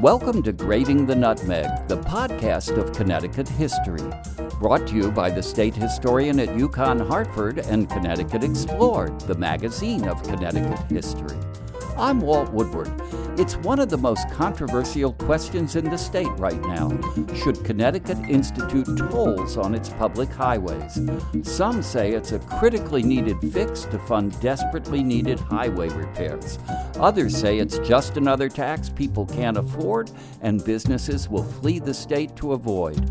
Welcome to Grating the Nutmeg, the podcast of Connecticut history. Brought to you by the state historian at UConn Hartford and Connecticut Explored, the magazine of Connecticut history. I'm Walt Woodward. It's one of the most controversial questions in the state right now. Should Connecticut institute tolls on its public highways? Some say it's a critically needed fix to fund desperately needed highway repairs. Others say it's just another tax people can't afford and businesses will flee the state to avoid.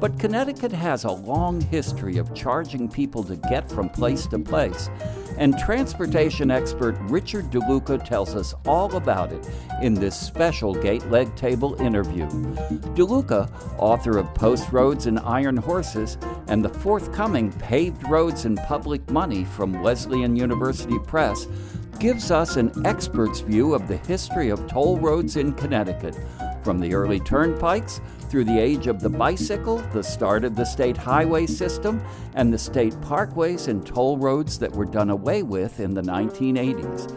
But Connecticut has a long history of charging people to get from place to place, and transportation expert Richard DeLuca tells us all about it in this special Gate Leg Table interview. DeLuca, author of Post Roads and Iron Horses and the forthcoming Paved Roads and Public Money from Wesleyan University Press, gives us an expert's view of the history of toll roads in Connecticut, from the early turnpikes through the age of the bicycle, the start of the state highway system, and the state parkways and toll roads that were done away with in the 1980s.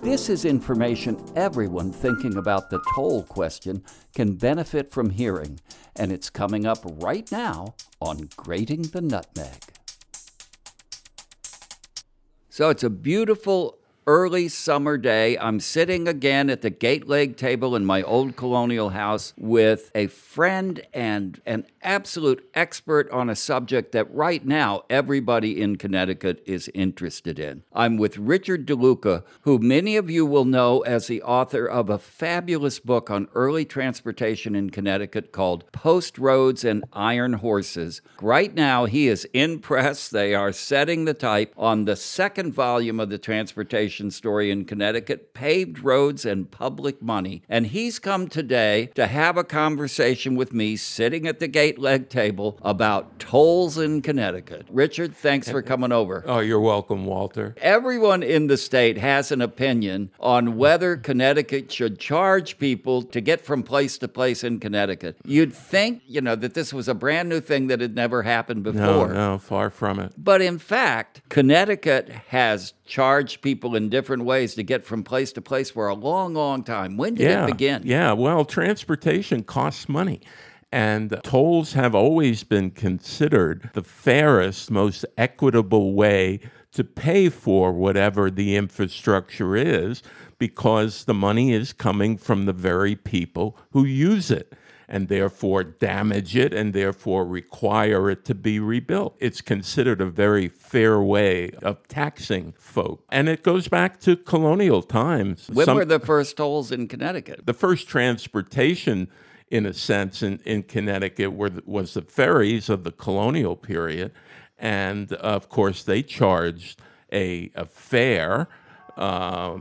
This is information everyone thinking about the toll question can benefit from hearing, and it's coming up right now on Grating the Nutmeg. So it's a beautiful early summer day. I'm sitting again at the gate leg table in my old colonial house with a friend and an absolute expert on a subject that right now everybody in Connecticut is interested in. I'm with Richard DeLuca, who many of you will know as the author of a fabulous book on early transportation in Connecticut called Post Roads and Iron Horses. Right now, he is in press. They are setting the type on the second volume of the transportation story in Connecticut, Paved Roads and Public Money. And he's come today to have a conversation with me sitting at the gate leg table about tolls in Connecticut. Richard, thanks for coming over. Oh, you're welcome, Walter. Everyone in the state has an opinion on whether Connecticut should charge people to get from place to place in Connecticut. You'd think, you know, that this was a brand new thing that had never happened before. No, no, far from it. But in fact, Connecticut has charged people in different ways to get from place to place for a long, long time. When did yeah, it begin? Yeah, well, transportation costs money. And tolls have always been considered the fairest, most equitable way to pay for whatever the infrastructure is because the money is coming from the very people who use it and therefore damage it and therefore require it to be rebuilt. It's considered a very fair way of taxing folk. And it goes back to colonial times. When Some, were the first tolls in Connecticut? The first transportation in a sense, in, in Connecticut were, was the ferries of the colonial period. And of course, they charged a, a fare uh,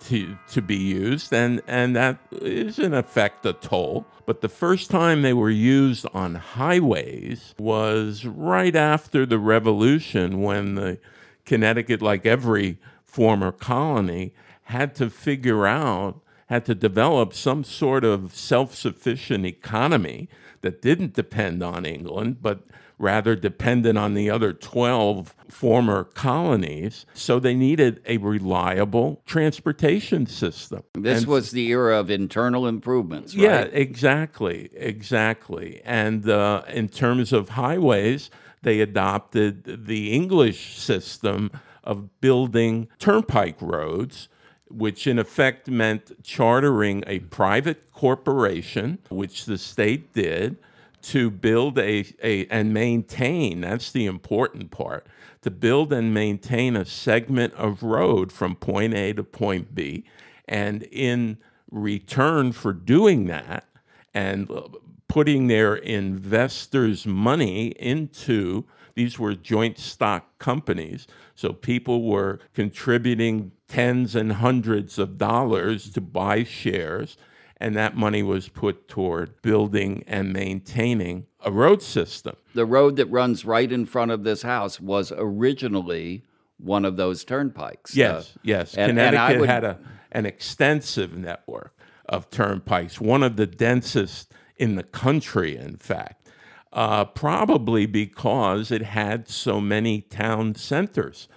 to, to be used, and, and that is in effect a toll. But the first time they were used on highways was right after the Revolution when the Connecticut, like every former colony, had to figure out had to develop some sort of self sufficient economy that didn't depend on England, but rather dependent on the other 12 former colonies. So they needed a reliable transportation system. This and, was the era of internal improvements, right? Yeah, exactly, exactly. And uh, in terms of highways, they adopted the English system of building turnpike roads which in effect meant chartering a private corporation, which the state did, to build a, a and maintain that's the important part to build and maintain a segment of road from point A to point B. And in return for doing that and uh, putting their investors' money into these were joint stock companies. So people were contributing tens and hundreds of dollars to buy shares, and that money was put toward building and maintaining a road system. The road that runs right in front of this house was originally one of those turnpikes. Yes, uh, yes. And, Connecticut and would... had a, an extensive network of turnpikes, one of the densest in the country, in fact, uh, probably because it had so many town centers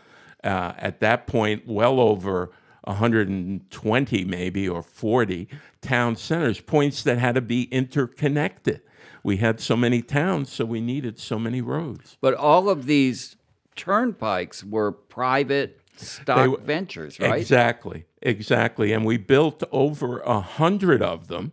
uh, at that point well over 120 maybe or 40 town centers, points that had to be interconnected. We had so many towns, so we needed so many roads. But all of these turnpikes were private stock were- ventures, right? Exactly, exactly. And we built over a hundred of them.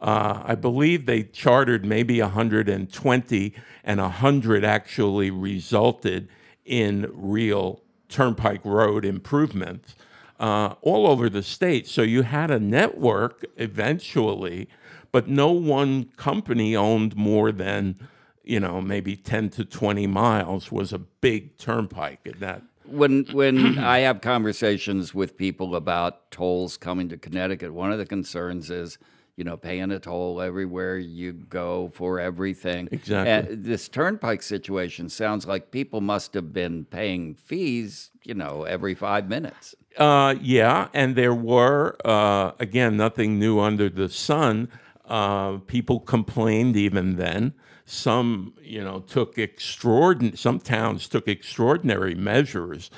Uh, I believe they chartered maybe 120, and 100 actually resulted in real turnpike road improvements uh, all over the state. So you had a network eventually, but no one company owned more than, you know, maybe 10 to 20 miles was a big turnpike at that when when I have conversations with people about tolls coming to Connecticut, one of the concerns is, you know, paying a toll everywhere you go for everything. Exactly. And this turnpike situation sounds like people must have been paying fees, you know, every five minutes. Uh, yeah, and there were uh, again nothing new under the sun. Uh, people complained even then. Some, you know, took extraordinary. Some towns took extraordinary measures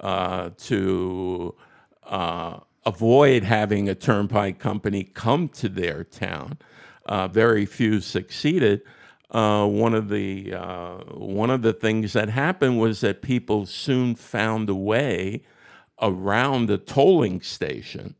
uh, to uh, avoid having a turnpike company come to their town. Uh, very few succeeded. Uh, one of the uh, one of the things that happened was that people soon found a way around the tolling station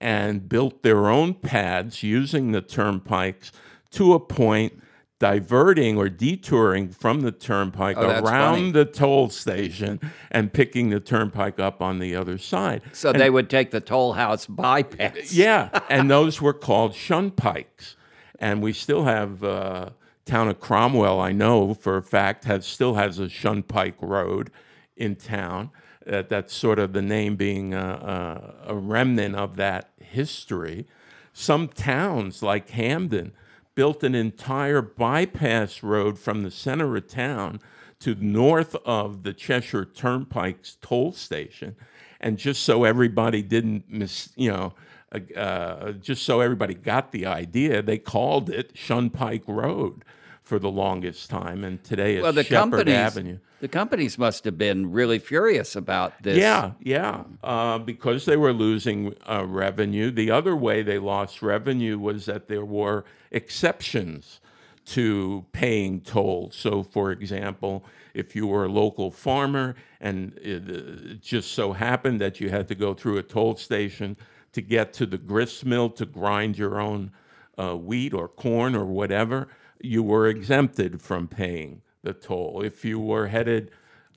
and built their own pads using the turnpikes to a point diverting or detouring from the turnpike Oh, around funny. the toll station and picking the turnpike up on the other side. So they would take the toll house bypass. Yeah, and those were called shun pikes, and we still have uh, town of Cromwell. I know for a fact has still has a shun pike road in town. Uh, that's sort of the name being a, a, a remnant of that history. Some towns like Hamden built an entire bypass road from the center of town to north of the Cheshire Turnpike's toll station, and just so everybody didn't miss, you know, uh, uh, just so everybody got the idea, they called it Shunpike Road for the longest time, and today it's Well, the Shepherd companies, Avenue. the companies must have been really furious about this. Yeah, yeah, uh, because they were losing uh, revenue. The other way they lost revenue was that there were exceptions to paying tolls. So, for example, if you were a local farmer and it uh, just so happened that you had to go through a toll station to get to the grist mill to grind your own uh, wheat or corn or whatever, you were exempted from paying the toll. If you were headed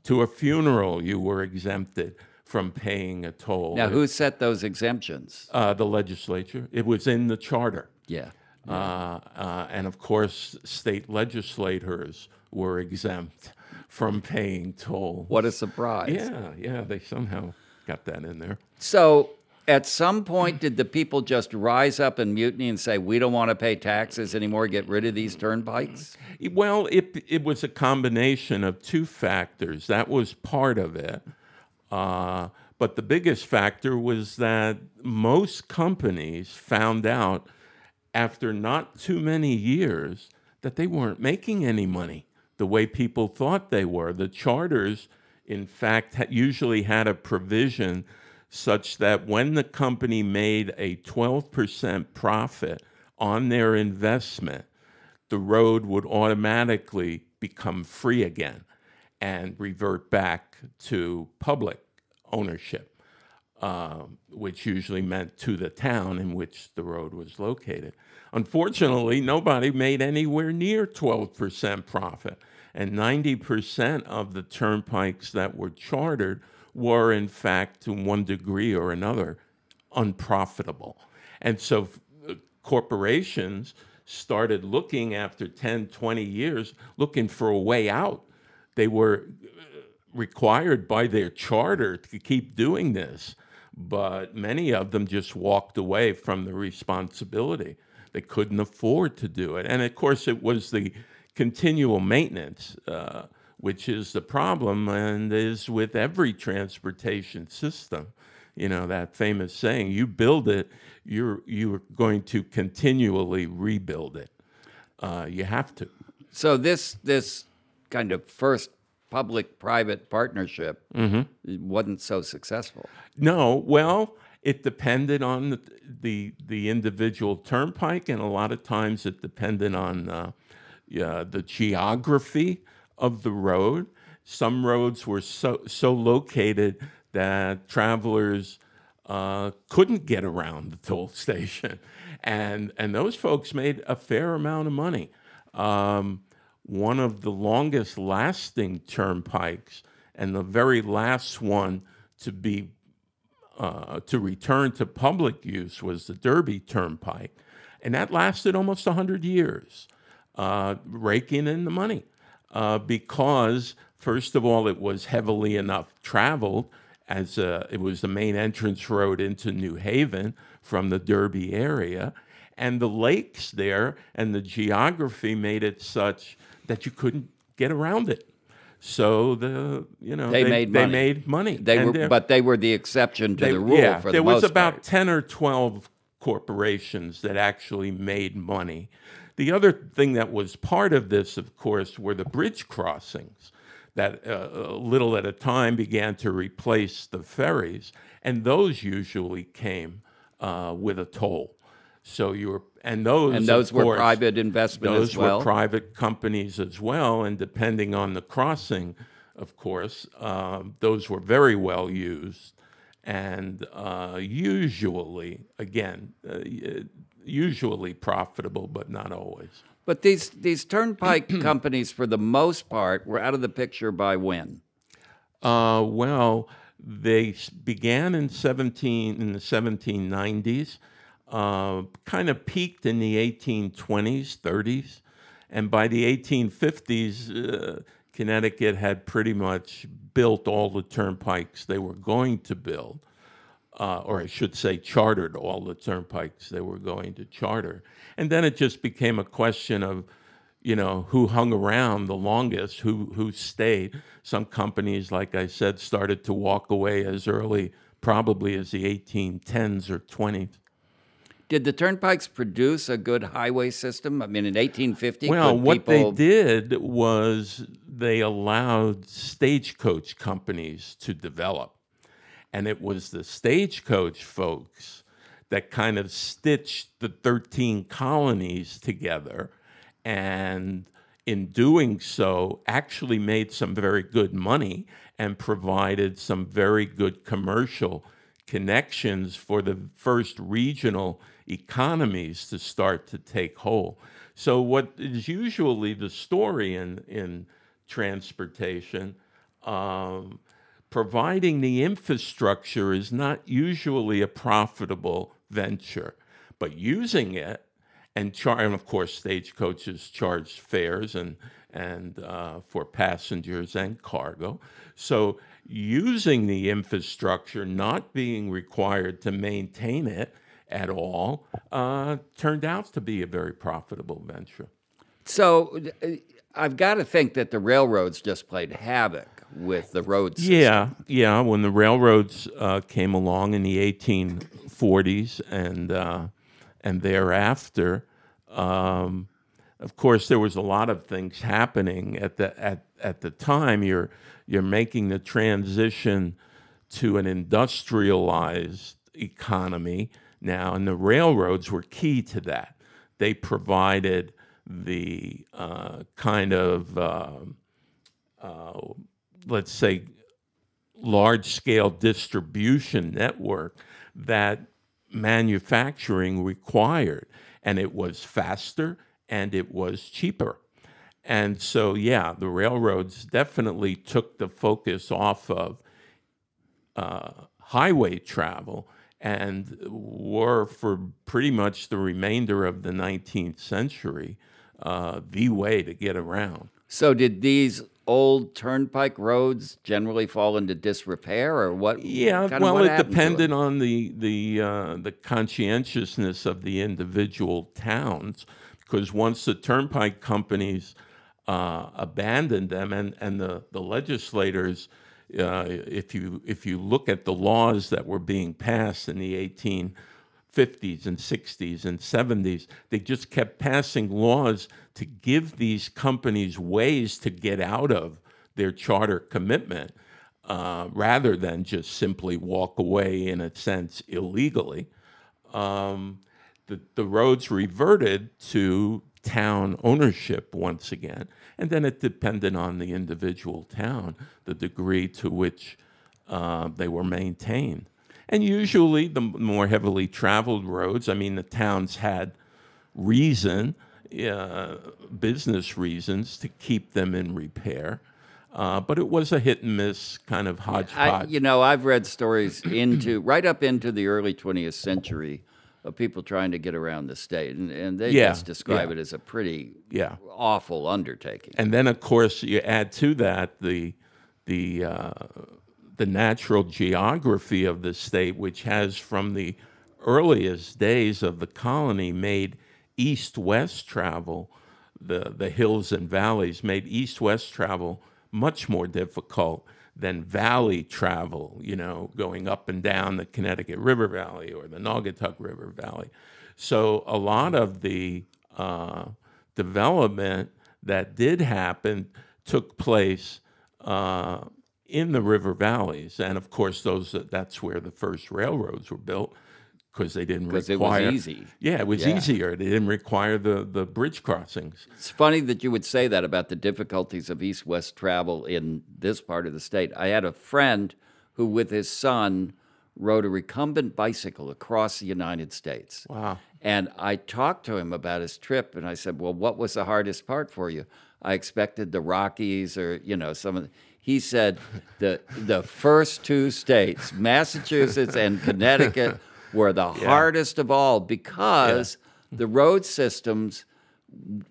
to a funeral, you were exempted from paying a toll. Now, who set those exemptions? Uh, the legislature. It was in the charter. Yeah. Uh, uh, and of course, state legislators were exempt from paying toll. What a surprise. Yeah, yeah, they somehow got that in there. So, at some point, did the people just rise up in mutiny and say, we don't want to pay taxes anymore, get rid of these turnpikes? Well, it, it was a combination of two factors. That was part of it. Uh, but the biggest factor was that most companies found out after not too many years that they weren't making any money the way people thought they were. The charters, in fact, usually had a provision such that when the company made a 12% profit on their investment, the road would automatically become free again and revert back to public ownership, uh, which usually meant to the town in which the road was located. Unfortunately, nobody made anywhere near 12% profit, and 90% of the turnpikes that were chartered were, in fact, to one degree or another, unprofitable. And so uh, corporations started looking after 10, 20 years, looking for a way out. They were uh, required by their charter to keep doing this, but many of them just walked away from the responsibility. They couldn't afford to do it. And of course, it was the continual maintenance, uh, which is the problem and is with every transportation system. You know, that famous saying, you build it, you're, you're going to continually rebuild it. Uh, you have to. So, this, this kind of first public private partnership wasn't so successful. No, well, it depended on the, the, the individual turnpike, and a lot of times it depended on uh, yeah, the geography of the road. Some roads were so, so located that travelers uh, couldn't get around the toll station. And, and those folks made a fair amount of money. Um, one of the longest lasting turnpikes and the very last one to be uh, to return to public use was the Derby Turnpike, and that lasted almost 100 years, uh, raking in the money uh, because, first of all, it was heavily enough traveled as a, it was the main entrance road into New Haven from the Derby area, and the lakes there and the geography made it such that you couldn't get around it. So the you know they, they made money. they made money. They were, but they were the exception to they, the rule. Yeah, there the was about part. ten or twelve corporations that actually made money. The other thing that was part of this, of course, were the bridge crossings that uh, a little at a time began to replace the ferries, and those usually came uh, with a toll. So you were, and those and those were course, private investment Those as well. were private companies as well, and depending on the crossing, of course, um, those were very well used, and uh, usually, again, uh, usually profitable, but not always. But these these turnpike companies, for the most part, were out of the picture by when? Uh, well, they began in seventeen in the seventeen nineties, uh, kind of peaked in the eighteen twenties, thirties, and by the eighteen fifties, uh, Connecticut had pretty much built all the turnpikes they were going to build. Uh, or I should say, chartered all the turnpikes they were going to charter. And then it just became a question of, you know, who hung around the longest, who who stayed. Some companies, like I said, started to walk away as early, probably as the 1810s or 20s. Did the turnpikes produce a good highway system? I mean, in 1850, Well, what people, they did was they allowed stagecoach companies to develop. And it was the stagecoach folks that kind of stitched the 13 colonies together. And in doing so, actually made some very good money and provided some very good commercial connections for the first regional economies to start to take hold. So, what is usually the story in, in transportation, um, providing the infrastructure is not usually a profitable venture, but using it and, char- and of course, stagecoaches charge fares and and uh, for passengers and cargo. So using the infrastructure, not being required to maintain it at all, uh, turned out to be a very profitable venture. So uh, I've got to think that the railroads just played havoc with the roads. Yeah, yeah. When the railroads uh, came along in the 1840s and uh, and thereafter, um, of course, there was a lot of things happening at the at at the time. You're you're making the transition to an industrialized economy now, and the railroads were key to that. They provided the uh, kind of um, uh, let's say large scale distribution network that manufacturing required and it was faster and it was cheaper. And so yeah the railroads definitely took the focus off of uh, highway travel and were for pretty much the remainder of the 19th century uh, the way to get around So did these old turnpike roads generally fall into disrepair, or what? Yeah, kind of well, what it depended on the the uh, the conscientiousness of the individual towns, because once the turnpike companies uh, abandoned them, and and the the legislators, uh, if you if you look at the laws that were being passed in the 1850s and 60s and 70s, they just kept passing laws to give these companies ways to get out of their charter commitment uh, rather than just simply walk away, in a sense, illegally. Um, the, the roads reverted to town ownership once again. And then it depended on the individual town, the degree to which uh, they were maintained. And usually, the more heavily traveled roads, I mean, the towns had reason, uh, business reasons, to keep them in repair. Uh, but it was a hit and miss kind of hodgepodge. I, you know, I've read stories into right up into the early 20th century of people trying to get around the state, and, and they Yeah, just describe yeah. it as a pretty Yeah. awful undertaking. and then of course you add to that the the uh, the natural geography of the state, which has from the earliest days of the colony made east-west travel, the the hills and valleys made east-west travel much more difficult than valley travel, you know, going up and down the Connecticut River Valley or the Naugatuck River Valley. So a lot of the uh, development that did happen took place uh, in the river valleys, and of course, those that's where the first railroads were built because they didn't 'Cause it was require. easy. Yeah, it was Yeah. easier. They didn't require the the bridge crossings. It's funny that you would say that about the difficulties of east west travel in this part of the state. I had a friend who, with his son, rode a recumbent bicycle across the United States. Wow. And I talked to him about his trip, and I said, "Well, what was the hardest part for you?" I expected the Rockies, or you know, some of. The, he said the the first two states, Massachusetts and Connecticut, were the hardest of all because the road systems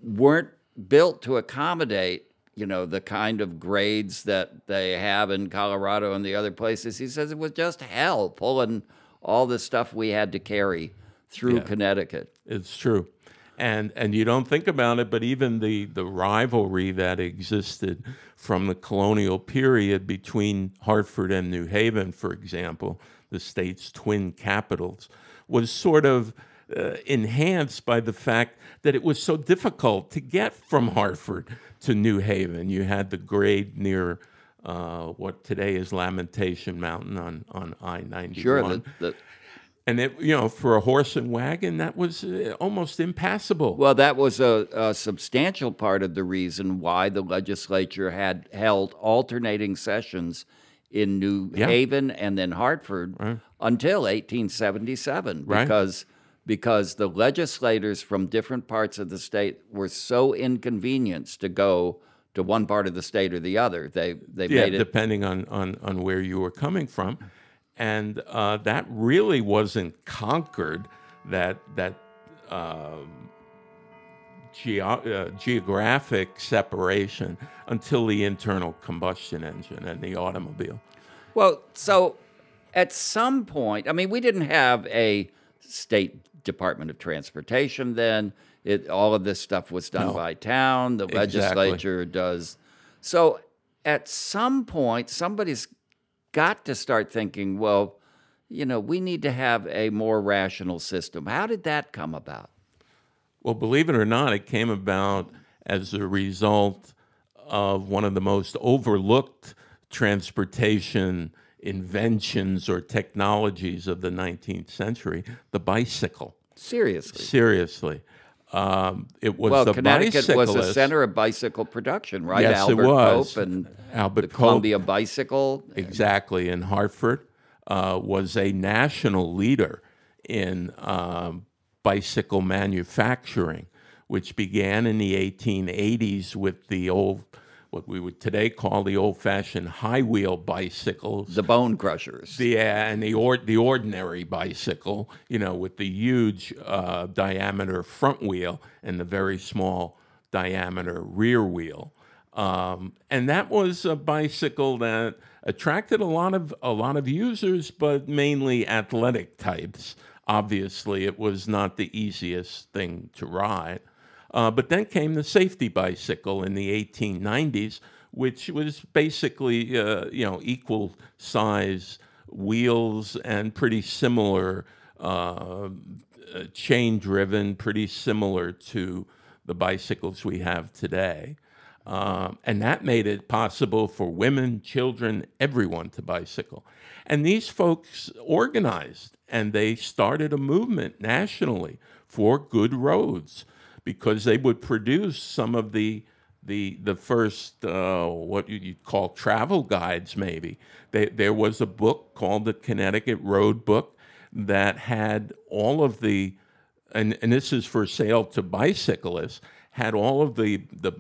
weren't built to accommodate you know the kind of grades that they have in Colorado and the other places. He says it was just hell pulling all the stuff we had to carry through Connecticut. It's true. And and you don't think about it, but even the, the rivalry that existed from the colonial period between Hartford and New Haven, for example, the state's twin capitals, was sort of uh, enhanced by the fact that it was so difficult to get from Hartford to New Haven. You had the grade near uh, what today is Lamentation Mountain on, on I 91. Sure, the, the, And it, you know, for a horse and wagon, that was uh, almost impassable. well, that was a, a substantial part of the reason why the legislature had held alternating sessions in New Yeah. Haven and then Hartford until 1877 Right. because because the legislators from different parts of the state were so inconvenienced to go to one part of the state or the other. They they yeah, made it depending on, on, on where you were coming from. And uh, that really wasn't conquered, that, that um, geo- uh, geographic separation, until the internal combustion engine and the automobile. Well, so at some point, I mean, we didn't have a state Department of Transportation then. It, all of this stuff was done No. by town. The Exactly. legislature does. So at some point, somebody's got to start thinking, well, you know, we need to have a more rational system. How did that come about? Well, believe it or not, it came about as a result of one of the most overlooked transportation inventions or technologies of the 19th century the bicycle. Seriously. Seriously. Um, it was Well, the Connecticut was the center of bicycle production, right? Yes, it Albert was. Pope and Albert the Pope. Columbia Bicycle. exactly in Hartford uh, was a national leader in um, bicycle manufacturing, which began in the 1880s with the old, what we would today call the old-fashioned high wheel bicycles. The Bone Crushers. The, uh, and the or, the ordinary bicycle, you know, with the huge uh, diameter front wheel and the very small diameter rear wheel. Um, and that was a bicycle that attracted a lot of a lot of users, but mainly athletic types. Obviously, it was not the easiest thing to ride. Uh, but then came the safety bicycle in the 1890s, which was basically uh, you know equal size wheels and pretty similar uh, uh, chain driven, pretty similar to the bicycles we have today. Um, and that made it possible for women, children, everyone to bicycle. And these folks organized and they started a movement nationally for good roads because they would produce some of the the the first uh, what you'd call travel guides maybe. They, there was a book called the Connecticut Road Book that had all of the and, and this is for sale to bicyclists had all of the the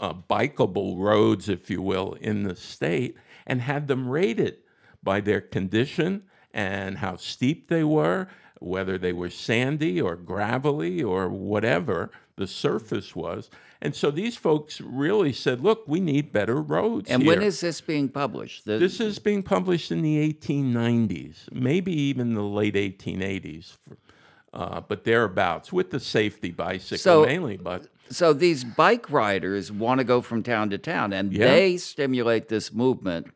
uh, bikeable roads, if you will, in the state and had them rated by their condition and how steep they were, whether they were sandy or gravelly or whatever the surface was. And so these folks really said, look, we need better roads. And here. when is this being published? The, this is being published in the 1890s, maybe even the late 1880s, uh, but thereabouts, with the safety bicycle So- mainly. But so these bike riders want to go from town to town, and Yeah. they stimulate this movement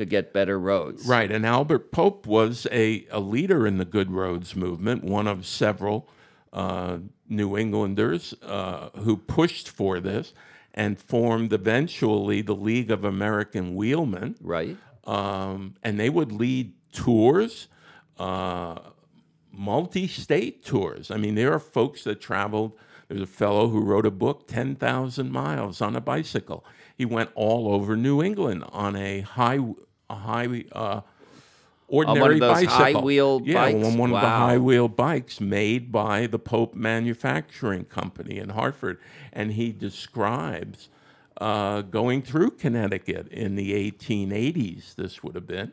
to get better roads. Right, and Albert Pope was a, a leader in the Good Roads movement, one of several uh, New Englanders uh, who pushed for this and formed eventually the League of American Wheelmen. Right. Um, and they would lead tours, uh, multi state tours. I mean, there are folks that traveled. There's a fellow who wrote a book, 10,000 miles on a bicycle. He went all over New England on a high, a high, uh, ordinary those bicycle. high-wheel yeah, bikes? on one of the high wheel bikes made by the Pope Manufacturing Company in Hartford. And he describes uh, going through Connecticut in the 1880s, this would have been,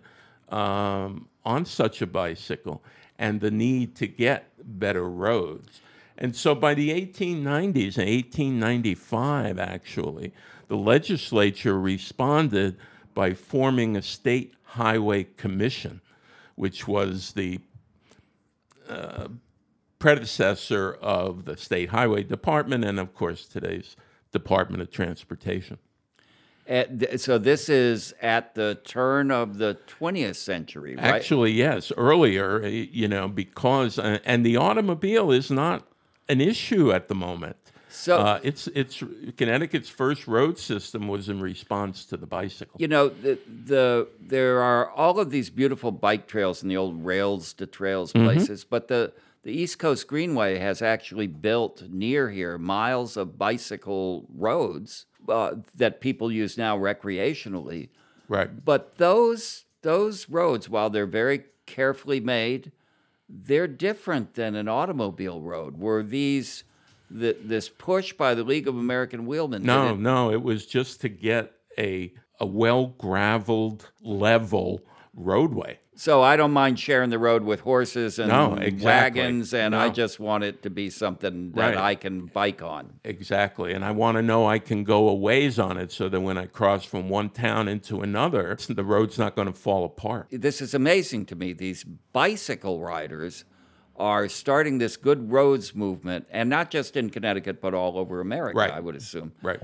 um, on such a bicycle, and the need to get better roads. And so by the 1890s, in 1895 actually, the legislature responded by forming a state highway commission, which was the uh, predecessor of the state highway department and, of course, today's Department of Transportation. At th- so this is at the turn of the 20th century, right? Actually, yes, earlier, uh, you know, because uh, and the automobile is not an issue at the moment. So- uh, it's it's Connecticut's first road system was in response to the bicycle. You know, the, the there are all of these beautiful bike trails in the old rails to trails Mm-hmm. places, but the the East Coast Greenway has actually built near here miles of bicycle roads uh, that people use now recreationally. Right. But those those roads, while they're very carefully made, they're different than an automobile road. Were these the, this push by the League of American Wheelmen? No, it- no, it was just to get a a well graveled level roadway. So I don't mind sharing the road with horses and No, exactly. wagons, and I just want it to be something that Right. I can bike on. Exactly. And I want to know I can go a ways on it so that when I cross from one town into another, the road's not going to fall apart. This is amazing to me. These bicycle riders are starting this good roads movement, and not just in Connecticut, but all over America, Right. I would assume. Right.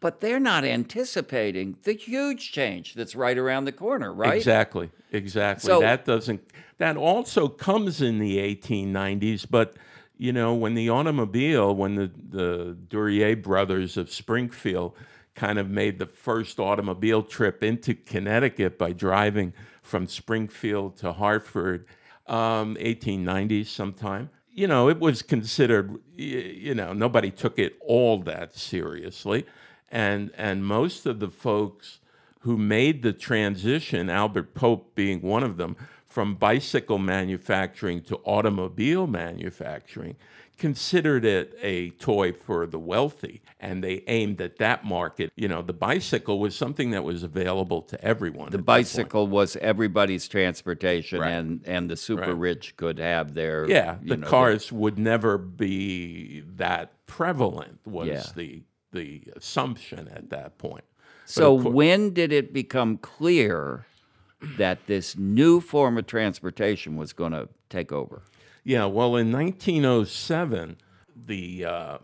But they're not anticipating the huge change that's right around the corner, right? Exactly. Exactly. So- that doesn't that also comes in the 1890s, but you know, when the automobile, when the the Duryea brothers of Springfield kind of made the first automobile trip into Connecticut by driving from Springfield to Hartford, um, 1890s sometime. You know, it was considered. You know, nobody took it all that seriously, and and most of the folks who made the transition, Albert Pope being one of them, from bicycle manufacturing to automobile manufacturing, considered it a toy for the wealthy. And they aimed at that market. You know, the bicycle was something that was available to everyone. The bicycle was everybody's transportation, Right. and, and the super Right. rich could have their Yeah, you the know, cars would never be that prevalent, was Yeah. the, the assumption at that point. But So of cour- when did it become clear that this new form of transportation was going to take over? Yeah, well, in 1907, the uh,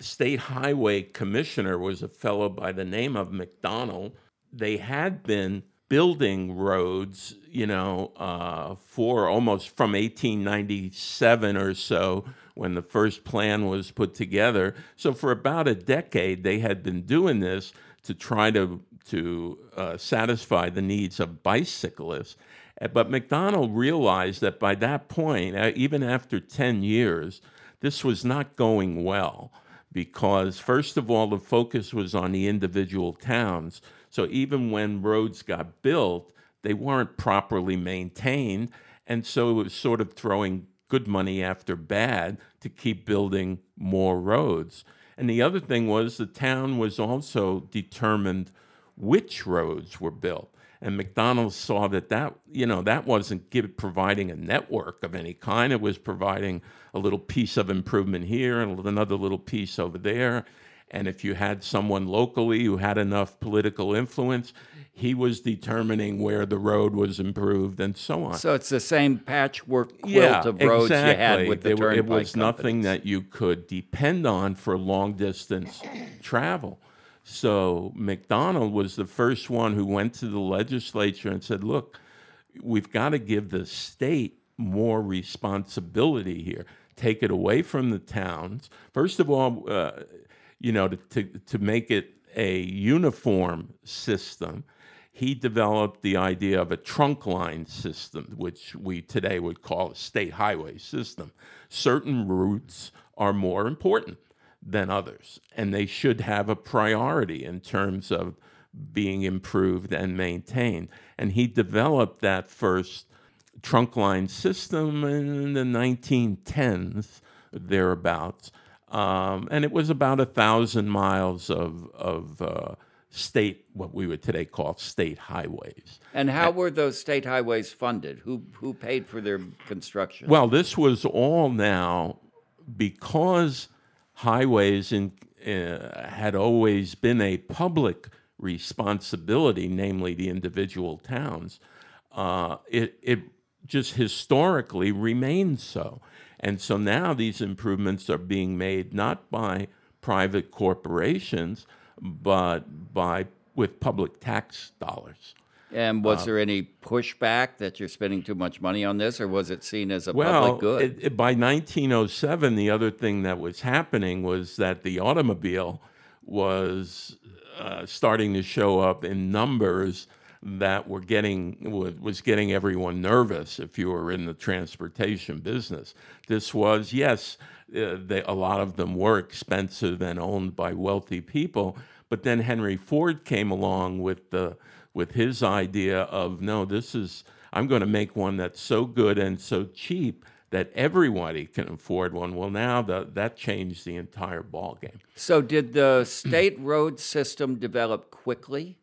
state highway commissioner was a fellow by the name of MacDonald. They had been building roads, you know, uh, for almost from 1897 or so when the first plan was put together. So for about a decade, they had been doing this to try to to uh, satisfy the needs of bicyclists. Uh, but MacDonald realized that by that point, uh, even after 10 years, this was not going well because, first of all, the focus was on the individual towns. So even when roads got built, they weren't properly maintained. And so it was sort of throwing good money after bad to keep building more roads. And the other thing was the town was also determined which roads were built. And MacDonald saw that that you know that wasn't give, providing a network of any kind. It was providing a little piece of improvement here and another little piece over there. And if you had someone locally who had enough political influence, he was determining where the road was improved and so on. So it's the same patchwork quilt yeah, of roads exactly. you had with the There It was nothing that you could depend on for long distance travel. So MacDonald was the first one who went to the legislature and said, look, we've got to give the state more responsibility here. Take it away from the towns. First of all, uh, you know, to, to, to make it a uniform system, he developed the idea of a trunk line system, which we today would call a state highway system. Certain routes are more important than others, and they should have a priority in terms of being improved and maintained. And he developed that first trunk line system in the 1910s, thereabouts. Um, and it was about a thousand miles of, of uh, state, what we would today call state highways. And how were those state highways funded? Who who paid for their construction? Well, this was all now because highways in, uh, had always been a public responsibility, namely the individual towns. Uh, it, it just historically remained so. And so now these improvements are being made not by private corporations, but by with public tax dollars. And was there any pushback that you're spending too much money on this, or was it seen as a Well, public good? it- it- by 1907, the other thing that was happening was that the automobile was uh, starting to show up in numbers that were getting was getting everyone nervous if you were in the transportation business. This was yes, uh, they, a lot of them were expensive and owned by wealthy people, but then Henry Ford came along with the with his idea of no, this is I'm going to make one that's so good and so cheap that everybody can afford one. Well, now the, that changed the entire ballgame. so did the state road system develop quickly?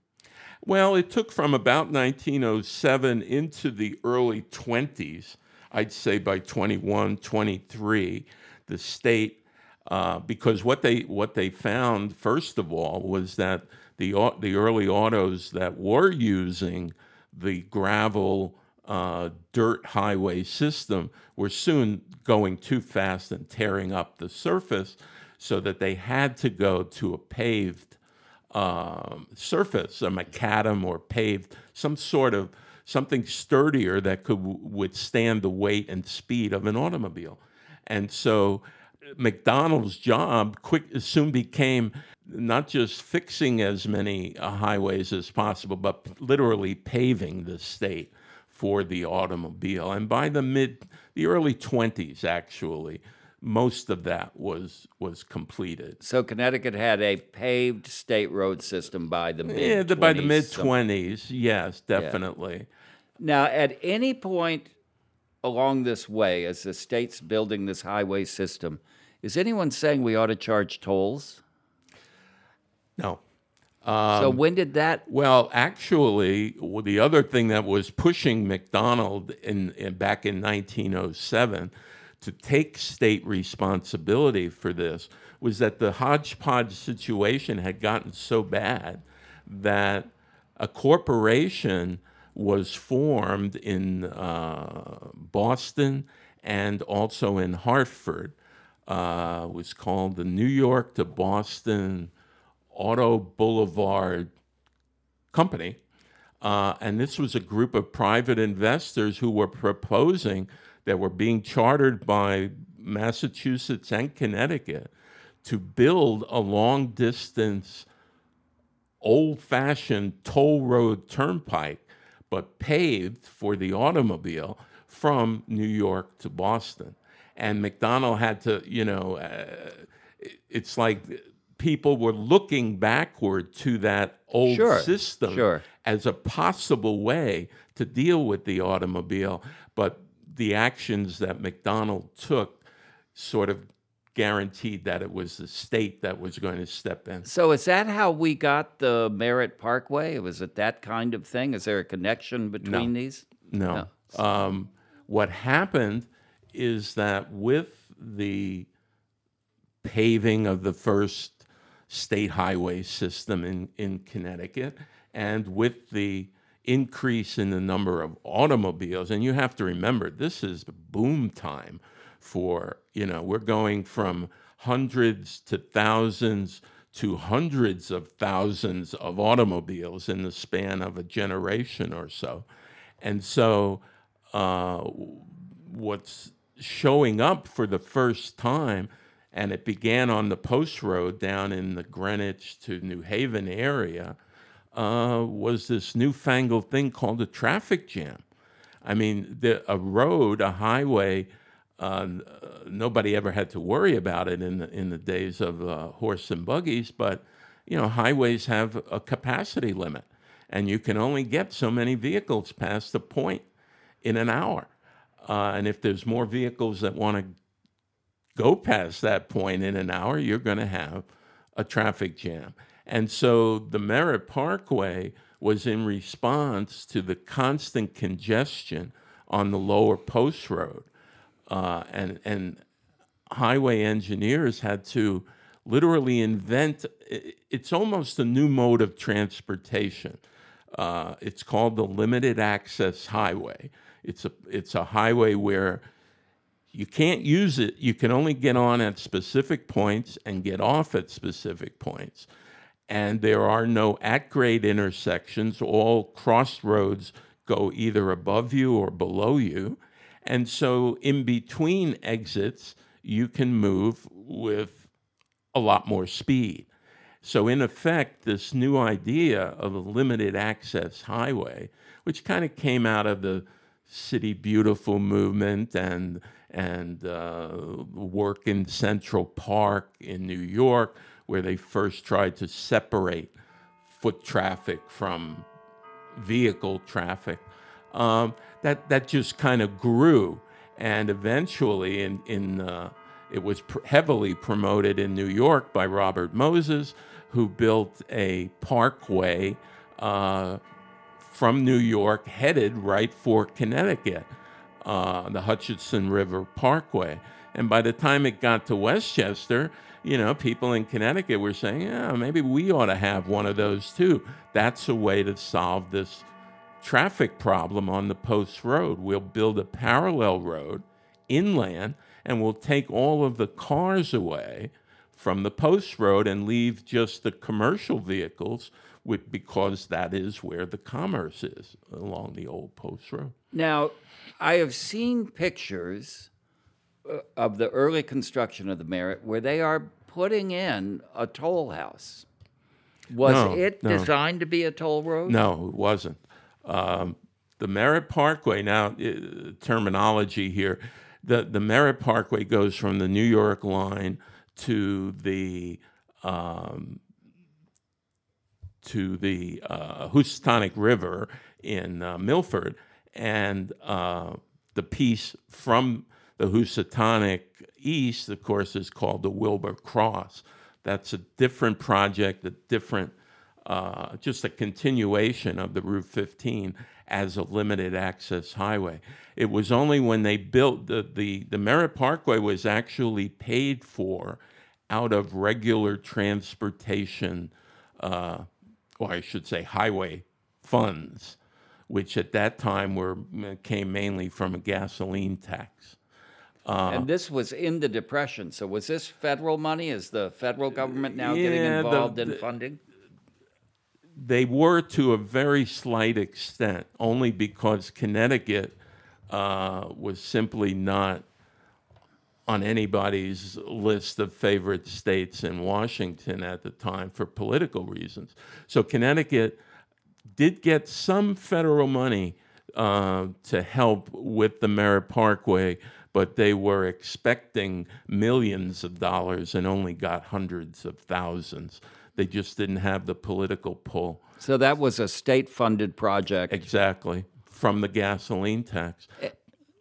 Well, it took from about 1907 into the early 20s, I'd say by 21, 23, the state, uh, because what they what they found first of all was that the the early autos that were using the gravel uh, dirt highway system were soon going too fast and tearing up the surface, so that they had to go to a paved um, surface, a macadam or paved, some sort of something sturdier that could w- withstand the weight and speed of an automobile. And so MacDonald's job quick soon became not just fixing as many uh, highways as possible, but literally paving the state for the automobile. And by the mid, the early 20s, actually, most of that was was completed. So Connecticut had a paved state road system by the mid Yeah, the, by the mid some- twenties, yes, definitely. Now, at any point along this way, as the state's building this highway system, is anyone saying we ought to charge tolls? No. so when did that? Well, actually, well, the other thing that was pushing MacDonald in, in back in 1907 to take state responsibility for this was that the hodgepodge situation had gotten so bad that a corporation was formed in uh, Boston and also in Hartford. Uh, was called the New York to Boston Auto Boulevard Company. Uh, and this was a group of private investors who were proposing that were being chartered by Massachusetts and Connecticut to build a long distance, old fashioned toll road turnpike, but paved for the automobile from New York to Boston. And MacDonald had to, you know, uh, it's like people were looking backward to that old Sure, system sure. as a possible way to deal with the automobile, but the actions that MacDonald took sort of guaranteed that it was the state that was going to step in. So is that how we got the Merritt Parkway? Was it that kind of thing? Is there a connection between these? No. Um, what happened is that with the paving of the first state highway system in, in Connecticut and with the increase in the number of automobiles, and you have to remember this is boom time for, you know, we're going from hundreds to thousands to hundreds of thousands of automobiles in the span of a generation or so. And so, uh, what's showing up for the first time, and it began on the post road down in the Greenwich to New Haven area, uh, was this newfangled thing called a traffic jam. I mean, the, a road, a highway, uh, nobody ever had to worry about it in the, in the days of uh, horse and buggies, but you know, highways have a capacity limit, and you can only get so many vehicles past the point in an hour. Uh, and if there's more vehicles that want to go past that point in an hour, you're going to have a traffic jam. And so the Merritt Parkway was in response to the constant congestion on the lower post road. Uh, and, and highway engineers had to literally invent it's almost a new mode of transportation. Uh, it's called the limited access highway. It's a, it's a highway where you can't use it. You can only get on at specific points and get off at specific points. And there are no at grade intersections. All crossroads go either above you or below you. And so, in between exits, you can move with a lot more speed. So, in effect, this new idea of a limited access highway, which kind of came out of the City Beautiful movement and and uh, work in Central Park in New York, where they first tried to separate foot traffic from vehicle traffic. Um, that that just kind of grew, and eventually, in in uh, it was pr- heavily promoted in New York by Robert Moses, who built a parkway uh, from New York headed right for Connecticut, uh, the Hutchinson River Parkway. And by the time it got to Westchester, you know, people in Connecticut were saying, yeah, maybe we ought to have one of those too. That's a way to solve this traffic problem on the post road. We'll build a parallel road inland and we'll take all of the cars away from the post road and leave just the commercial vehicles with, because that is where the commerce is along the old post road. Now, I have seen pictures uh, of the early construction of the Merritt where they are putting in a toll house. Was No, it no. designed to be a toll road? No, it wasn't. Um, the Merritt Parkway, now, uh, terminology here, the, the Merritt Parkway goes from the New York line to the um, to the uh, Housatonic River in uh, Milford, and uh, the piece from the Housatonic east, of course, is called the Wilbur Cross. That's a different project, a different, uh, just a continuation of the Route 15 as a limited access highway. It was only when they built the, the, the Merritt Parkway was actually paid for out of regular transportation uh, or I should say highway funds, which at that time were came mainly from a gasoline tax. and this was in the Depression. So was this federal money? Is the federal government now getting Yeah, the- involved in the- funding? they were to a very slight extent, only because Connecticut uh, was simply not on anybody's list of favorite states in Washington at the time for political reasons. So Connecticut did get some federal money uh, to help with the Merritt Parkway, but they were expecting millions of dollars and only got hundreds of thousands. They just didn't have the political pull. So that was a state funded project. Exactly. From the gasoline tax.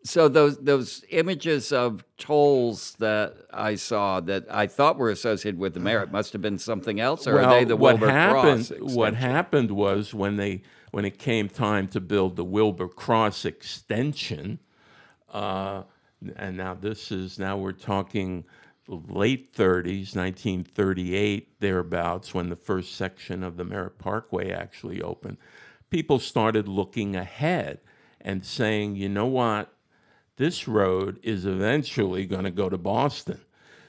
So those those images of tolls that I saw that I thought were associated with the Merritt must have been something else, or well, are they the what Wilbur happened? Cross? What extension? happened was when they when it came time to build the Wilbur Cross extension, uh, and now this is now we're talking late 30s, 1938 thereabouts, when the first section of the Merritt Parkway actually opened. People started looking ahead and saying, you know what, this road is eventually going to go to Boston.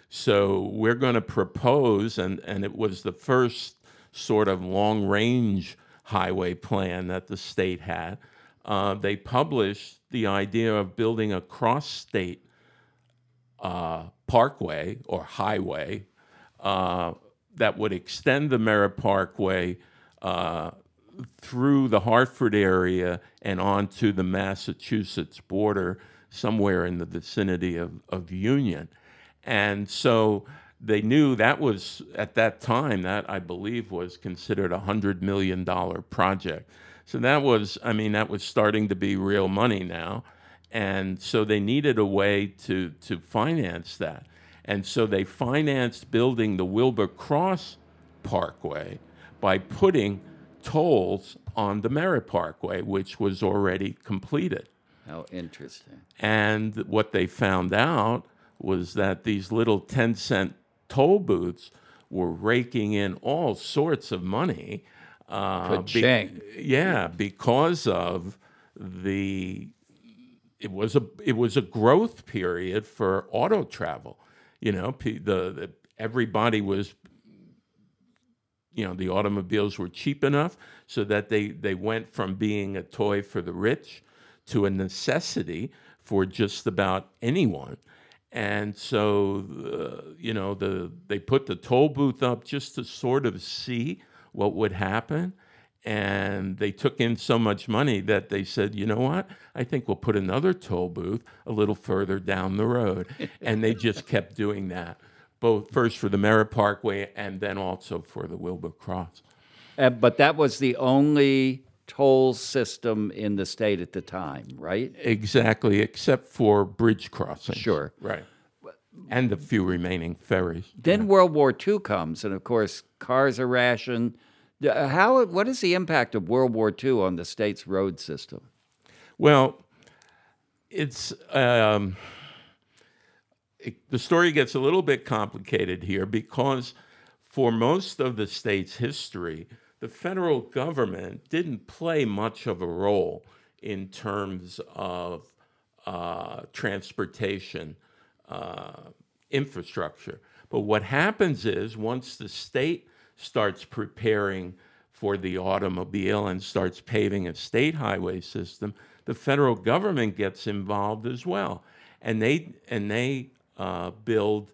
So we're going to propose, and, and it was the first sort of long range highway plan that the state had. Uh, they published the idea of building a cross state uh, parkway or highway uh, that would extend the Merritt Parkway uh, through the Hartford area and onto the Massachusetts border, somewhere in the vicinity of, of Union. And so they knew that was, at that time, that I believe was considered a $100 million project. So that was, I mean, that was starting to be real money now. And so they needed a way to, to finance that. And so they financed building the Wilbur Cross Parkway by putting tolls on the Merritt Parkway, which was already completed. How interesting. And what they found out was that these little 10 cent toll booths were raking in all sorts of money. Uh, Ka-ching. yeah, because of the it was a it was a growth period for auto travel. You know, the, the everybody was you know the automobiles were cheap enough so that they they went from being a toy for the rich to a necessity for just about anyone. And so uh, you know the they put the toll booth up just to sort of see what would happen. And they took in so much money that they said you know what? I think we'll put another toll booth a little further down the road. And they just kept doing that both first for the merritt parkway and then also for the wilbur cross. Uh, but that was the only toll system in the state at the time, right? exactly except for bridge crossings Sure. right and the few remaining ferries Then World War II comes, and of course, cars are rationed. Uh, How? What is the impact of World War II on the state's road system? Well, it's um, it, the story gets a little bit complicated here because for most of the state's history, the federal government didn't play much of a role in terms of uh, transportation uh, infrastructure. But what happens is once the state starts preparing for the automobile and starts paving a state highway system, the federal government gets involved as well, and they and they uh, build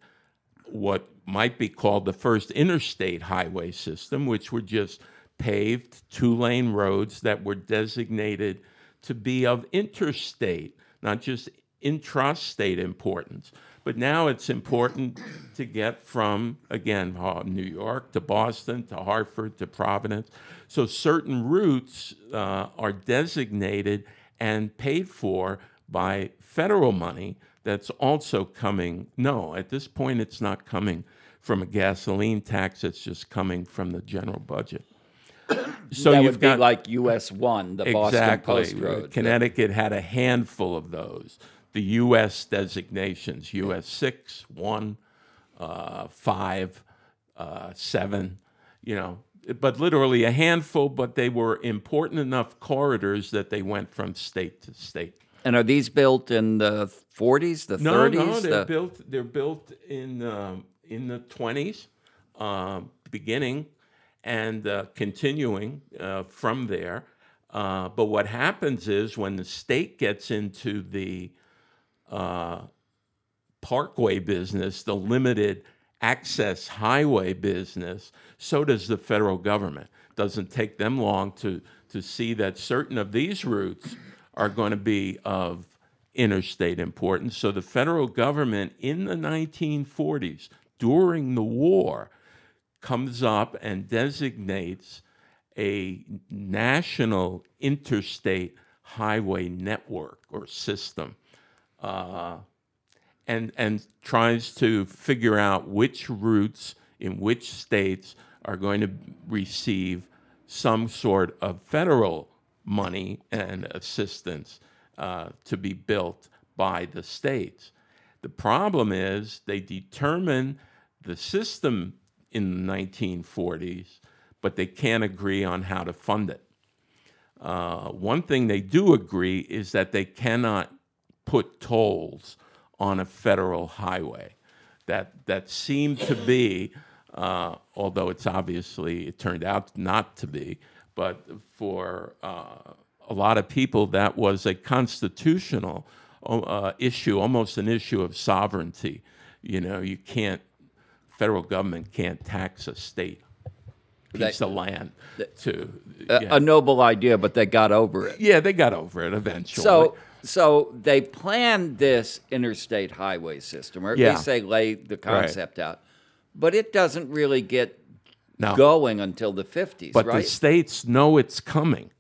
what might be called the first interstate highway system, which were just paved two lane roads that were designated to be of interstate, not just intrastate importance. But now it's important to get from, again, New York to Boston to Hartford to Providence. So certain routes uh, are designated and paid for by federal money that's also coming. No, at this point, it's not coming from a gasoline tax, it's just coming from the general budget. So that you've would got be like US One, the Boston Post Road. Connecticut had a handful of those. The U.S. designations: U.S. six, one, uh, five, uh, seven. You know, but literally a handful. But they were important enough corridors that they went from state to state. And are these built in the 40s, the No, 30s? no, they're the- built. They're built in um, in the twenties, um, beginning, and uh, continuing uh, from there. Uh, but what happens is when the state gets into the uh, parkway business, the limited access highway business, so does the federal government. Doesn't take them long to, to see that certain of these routes are going to be of interstate importance. So the federal government in the 1940s, during the war, comes up and designates a national interstate highway network or system. Uh, and, and tries to figure out which routes in which states are going to receive some sort of federal money and assistance uh, to be built by the states. The problem is they determine the system in the 1940s, but they can't agree on how to fund it. Uh, one thing they do agree is that they cannot put tolls on a federal highway. That that seemed to be, uh, although it's obviously it turned out not to be, but for uh, a lot of people that was a constitutional uh, issue, almost an issue of sovereignty. You know, you can't federal government can't tax a state piece That- of land to A- yeah. A noble idea, but they got over it. yeah, they got over it eventually. So, so they planned this interstate highway system, or at Yeah. least they laid the concept out. But it doesn't really get No. going until the 50s, But right? the states know it's coming.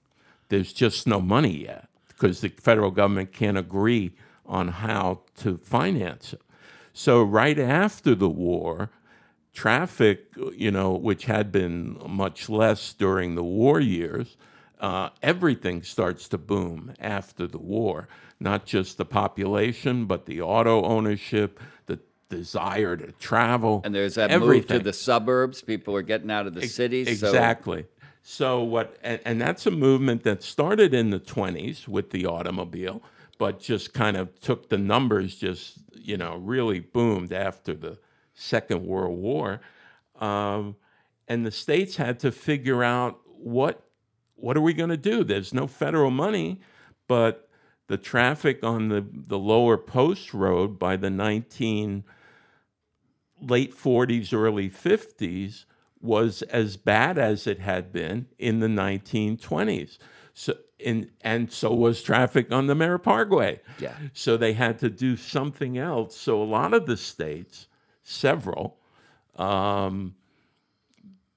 There's just no money yet because the federal government can't agree on how to finance it. So right after the war, traffic, you know, which had been much less during the war years, uh, everything starts to boom after the war. Not just the population, but the auto ownership, the desire to travel, and there's that everything. move to the suburbs. People are getting out of the cities. So Exactly. So what, and, and that's a movement that started in the 20s with the automobile, but just kind of took the numbers, just you know, really boomed after the Second World War, um, and the states had to figure out what what are we going to do? There's no federal money, but the traffic on the the lower post road by the 19 late 40s, early 50s was as bad as it had been in the 1920s. So, in, and so was traffic on the Parkway. Yeah. So they had to do something else. So a lot of the states, several, um,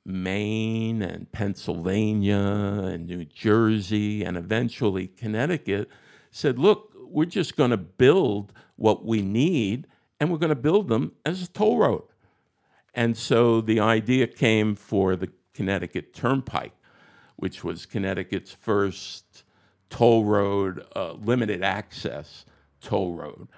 Maine and Pennsylvania and New Jersey and eventually Connecticut said, look, we're just going to build what we need and we're going to build them as a toll road. And so the idea came for the Connecticut Turnpike, which was Connecticut's first toll road, uh, limited access toll road.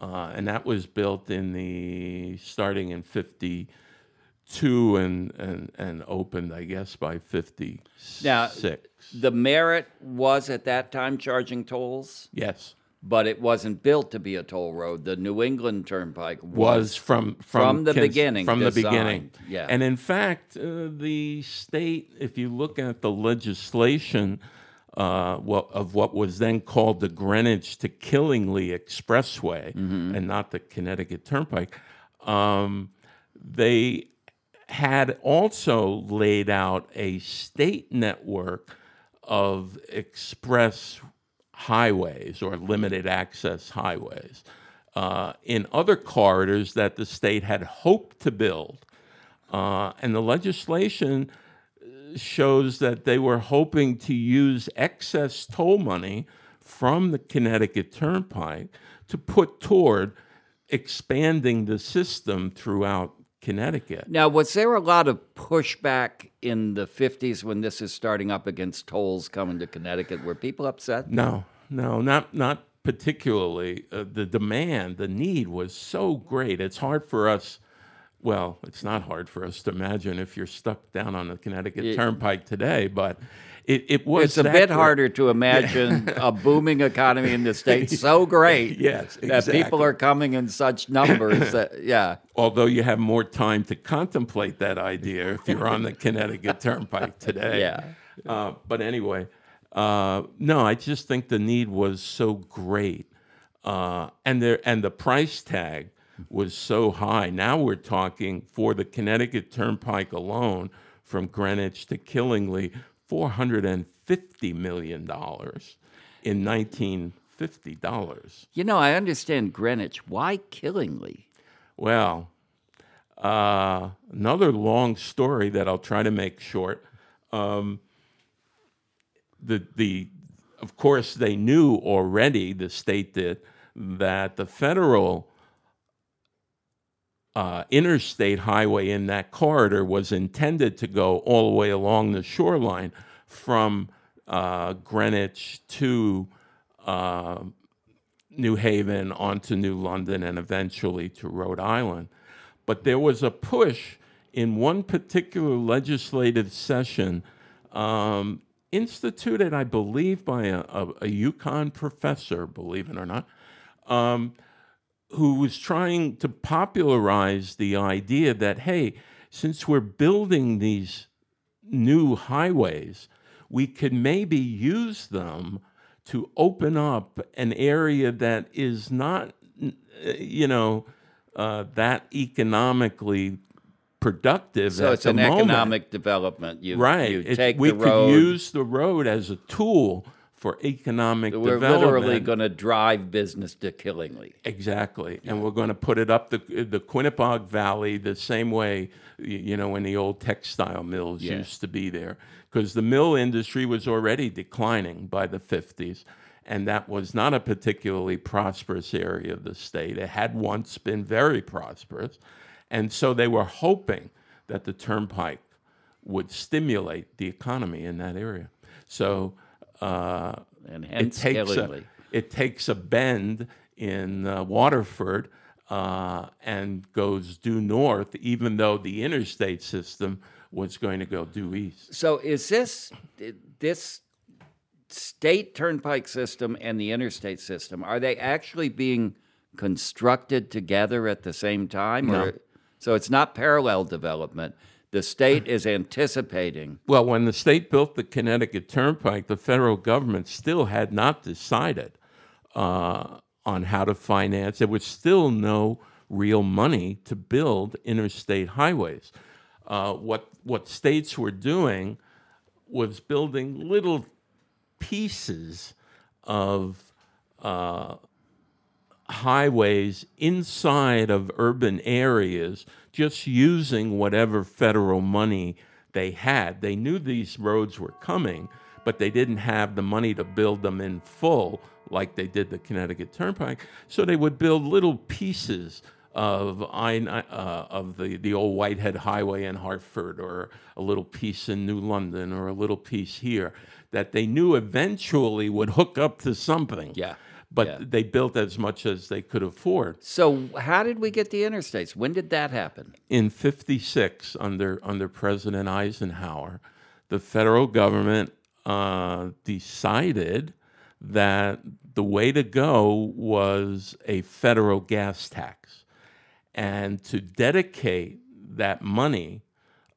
Uh, and that was built in the starting in 52 and, and, and opened, I guess, by 56. Now, the Merritt was at that time charging tolls, yes. but it wasn't built to be a toll road. The New England Turnpike was. was from from, From the beginning From the beginning, yeah. And in fact, uh, the state, if you look at the legislation uh, what, of what was then called the Greenwich to Killingly Expressway, Mm-hmm. and not the Connecticut Turnpike, um, they had also laid out a state network of express highways or limited access highways uh, in other corridors that the state had hoped to build. Uh, and the legislation shows that they were hoping to use excess toll money from the Connecticut Turnpike to put toward expanding the system throughout Connecticut. Now, was there a lot of pushback in the 50s when this is starting up against tolls coming to Connecticut? Were people upset? No, no, not not particularly. Uh, the demand, the need was so great. It's hard for us Well, it's not hard for us to imagine if you're stuck down on the Connecticut It- Turnpike today, but it, it was It's a bit great. harder to imagine a booming economy in the states so great Yes, that people are coming in such numbers that yeah. Although you have more time to contemplate that idea if you're on the Connecticut Turnpike today. Yeah. Uh, but anyway, uh, no, I just think the need was so great, uh, and there and the price tag was so high. Now we're talking for the Connecticut Turnpike alone, from Greenwich to Killingly, four hundred and fifty million dollars in nineteen fifty dollars. You know, I understand Greenwich. Why Killingly? Well, uh, another long story that I'll try to make short. Um, the the of course they knew already the state did that the federal uh, interstate highway in that corridor was intended to go all the way along the shoreline from uh, Greenwich to uh, New Haven onto New London and eventually to Rhode Island. But there was a push in one particular legislative session, um, instituted, I believe, by a, a, a UConn professor, believe it or not, um, who was trying to popularize the idea that, hey, since we're building these new highways, we could maybe use them to open up an area that is not, uh, you know, uh, that economically productive. So it's an moment. economic development. You, right. You take we the road. could use the road as a tool for economic we're development. literally going to drive business to Killingly. Exactly, and we're going to put it up the the Quinebaug Valley the same way you know when the old textile mills Yeah. used to be there, because the mill industry was already declining by the fifties, and that was not a particularly prosperous area of the state. It had once been very prosperous, and so they were hoping that the turnpike would stimulate the economy in that area. So. Uh, And it takes a, it takes a bend in uh, Waterford uh, and goes due north, even though the interstate system was going to go due east. So is this this state turnpike system and the interstate system are they actually being constructed together at the same time No. or so it's not parallel development the state is anticipating Well, when the state built the Connecticut Turnpike, the federal government still had not decided uh, on how to finance. There was still no real money to build interstate highways. Uh, what what states were doing was building little pieces of uh, highways inside of urban areas, just using whatever federal money they had. They knew these roads were coming, but they didn't have the money to build them in full like they did the Connecticut Turnpike. So they would build little pieces of uh, of the the old Whitehead Highway in Hartford, or a little piece in New London, or a little piece here that they knew eventually would hook up to something Yeah, but yeah. they built as much as they could afford. so how did we get the interstates when did that happen In 56, under, under President Eisenhower, the federal government uh, decided that the way to go was a federal gas tax. And to dedicate that money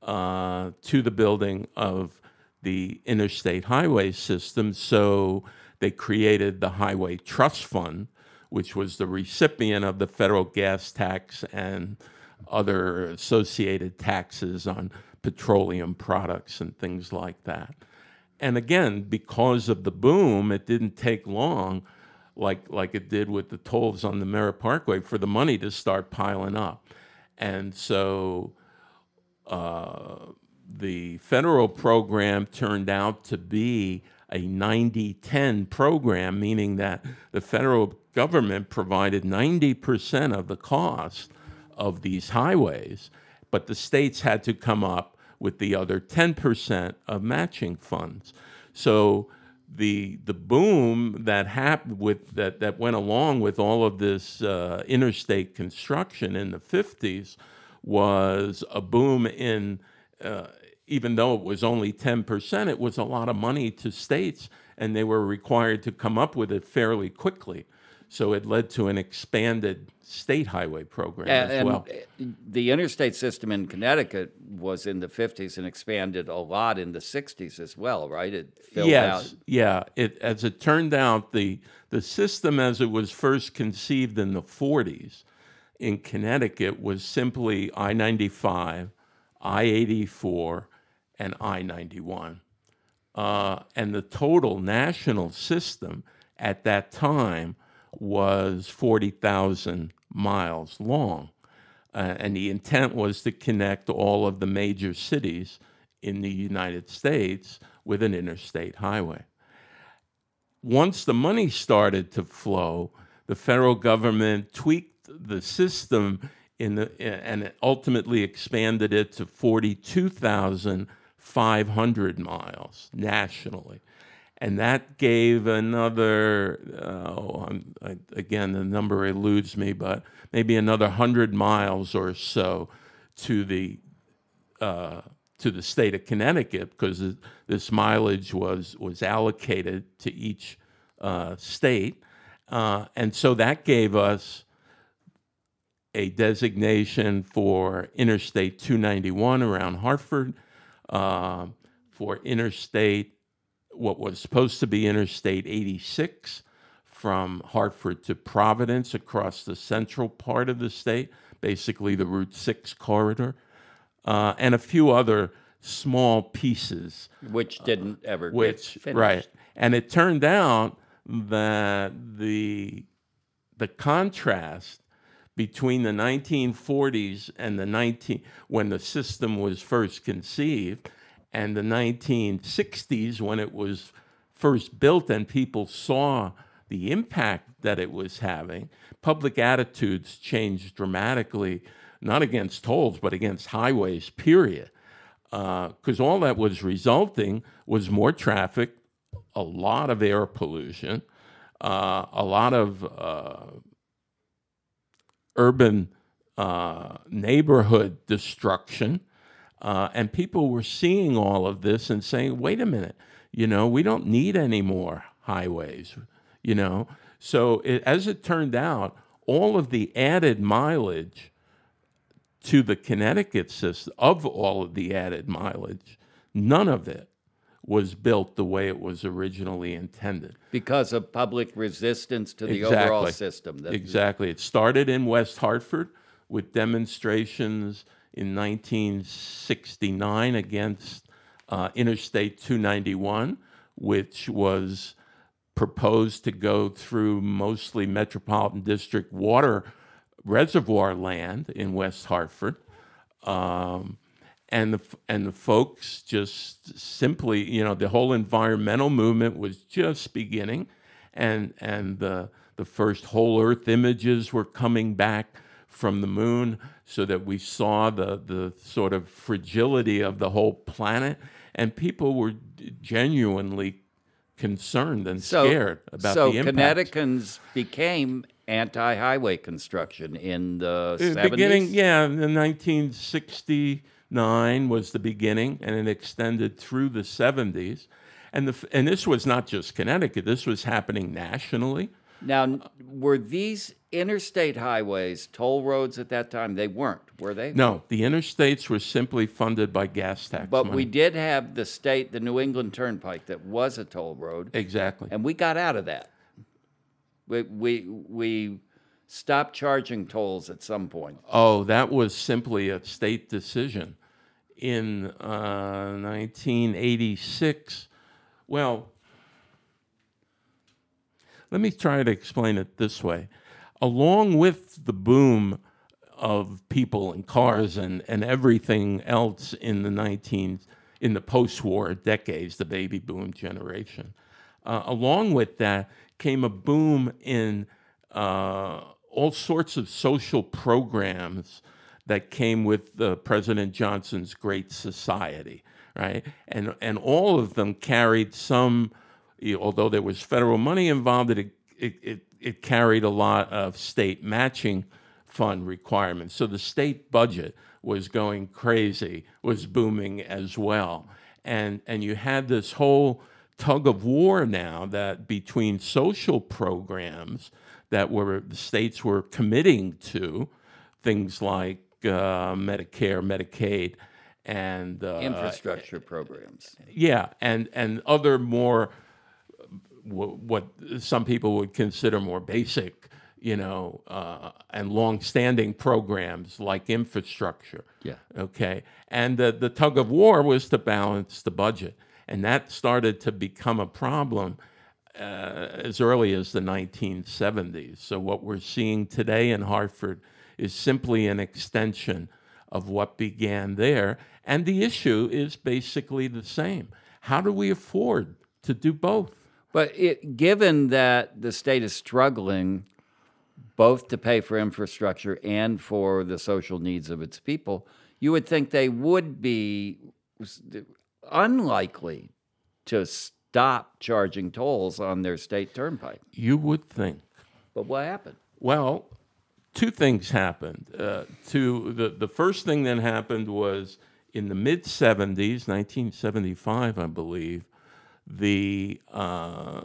uh, to the building of the interstate highway system. So they created the Highway Trust Fund, which was the recipient of the federal gas tax and other associated taxes on petroleum products and things like that. And again, because of the boom, it didn't take long, like like it did with the tolls on the Merritt Parkway, for the money to start piling up. And so uh, the federal program turned out to be a 90 10 program, meaning that the federal government provided 90% of the cost of these highways, but the states had to come up with the other 10% of matching funds. So the the boom that happened with that that went along with all of this uh, interstate construction in the 50s was a boom in, uh, even though it was only 10%, it was a lot of money to states, and they were required to come up with it fairly quickly. So it led to an expanded state highway program And, as well. the interstate system in Connecticut was in the 50s and expanded a lot in the 60s as well, right? It filled yes, out. yeah. It, as it turned out, the the system as it was first conceived in the 40s in Connecticut was simply I 95, I 84, and I 91. Uh, and the total national system at that time was 40,000 miles long. Uh, and the intent was to connect all of the major cities in the United States with an interstate highway. Once the money started to flow, the federal government tweaked the system in the, and ultimately expanded it to 42,500 miles nationally. And that gave another, uh, I, again, the number eludes me, but maybe another 100 miles or so to the uh, to the state of Connecticut because this mileage was was allocated to each uh, state, uh, and so that gave us a designation for Interstate 291 around Hartford, uh, for Interstate what was supposed to be Interstate 86 from Hartford to Providence across the central part of the state, basically the Route 6 corridor uh, and a few other small pieces. Which didn't ever Which get finished. right, and it turned out that the the contrast between the 1940s and the 19 when the system was first conceived and the 1960s when it was first built and people saw the impact that it was having public attitudes changed dramatically not against tolls, but against highways, period. Because uh, all that was resulting was more traffic, a lot of air pollution, uh, a lot of uh, urban uh, neighborhood destruction. Uh, and people were seeing all of this and saying, wait a minute, you know, we don't need any more highways, you know. So it, as it turned out, all of the added mileage to the Connecticut system, of all of the added mileage, none of it was built the way it was originally intended. Because of public resistance to the Exactly. overall system. That- Exactly. It started in West Hartford with demonstrations in 1969 against uh, Interstate 291, which was proposed to go through mostly Metropolitan District water reservoir land in West Hartford. Um, and the and the folks just simply, you know, the whole environmental movement was just beginning, and and the the first whole Earth images were coming back from the moon, so that we saw the the sort of fragility of the whole planet, and people were genuinely concerned and So, scared about so the impact. Connecticutans became anti-highway construction in the The 70s? beginning, yeah, in 1969 was the beginning, and it extended through the 70s. And, the, and this was not just Connecticut, this was happening nationally. Now, were these interstate highways toll roads at that time? They weren't, were they? No, the interstates were simply funded by gas tax But money. we did have the state, the New England Turnpike, that was a toll road, exactly. and we got out of that. We, we, we stopped charging tolls at some point. Oh, that was simply a state decision. In uh, 1986, well, let me try to explain it this way. Along with the boom of people and cars and, and everything else in the 19 in the post-war decades, the baby boom generation, uh, along with that came a boom in uh, all sorts of social programs that came with uh, President Johnson's Great Society, right? And and all of them carried some, although there was federal money involved, it it, it it carried a lot of state matching fund requirements. So the state budget was going crazy, was booming as well. And, and you had this whole tug of war now that between social programs that were the states were committing to, things like uh, Medicare, Medicaid, and uh, Infrastructure programs. yeah, and and other more w- what some people would consider more basic, you know, uh, and long-standing programs like infrastructure. Yeah. Okay, and the the tug of war was to balance the budget, and that started to become a problem uh, as early as the 1970s. So what we're seeing today in Hartford is simply an extension of what began there, and the issue is basically the same. How do we afford to do both? But it, given that the state is struggling both to pay for infrastructure and for the social needs of its people, you would think they would be unlikely to stop charging tolls on their state turnpike. You would think. But what happened? Well, two things happened. Uh, to the the first thing that happened was in the mid '70s, 1975, I believe. The uh,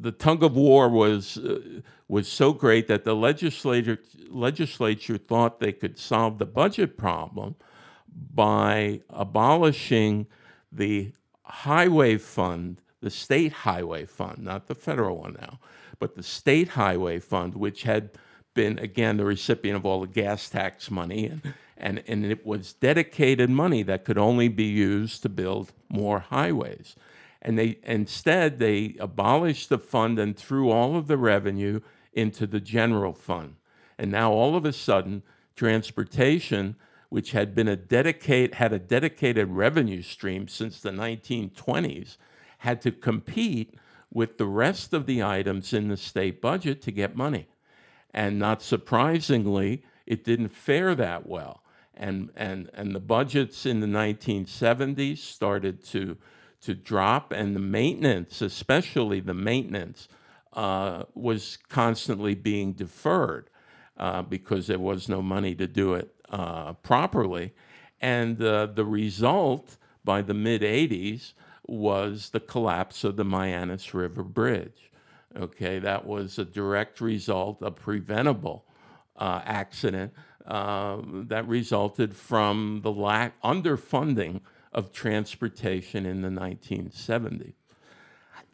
the tug of war was uh, was so great that the legislature legislature thought they could solve the budget problem by abolishing the highway fund, the state highway fund, not the federal one now, but the state highway fund, which had been again the recipient of all the gas tax money and, and, and it was dedicated money that could only be used to build more highways. And they instead they abolished the fund and threw all of the revenue into the general fund. And now all of a sudden transportation which had been a dedicate had a dedicated revenue stream since the 1920s had to compete with the rest of the items in the state budget to get money and not surprisingly, it didn't fare that well. And, and, and the budgets in the 1970s started to, to drop, and the maintenance, especially the maintenance, uh, was constantly being deferred uh, because there was no money to do it uh, properly. And uh, the result by the mid 80s was the collapse of the Mianus River Bridge. Okay, that was a direct result, a preventable uh, accident uh, that resulted from the lack underfunding of transportation in the 1970s.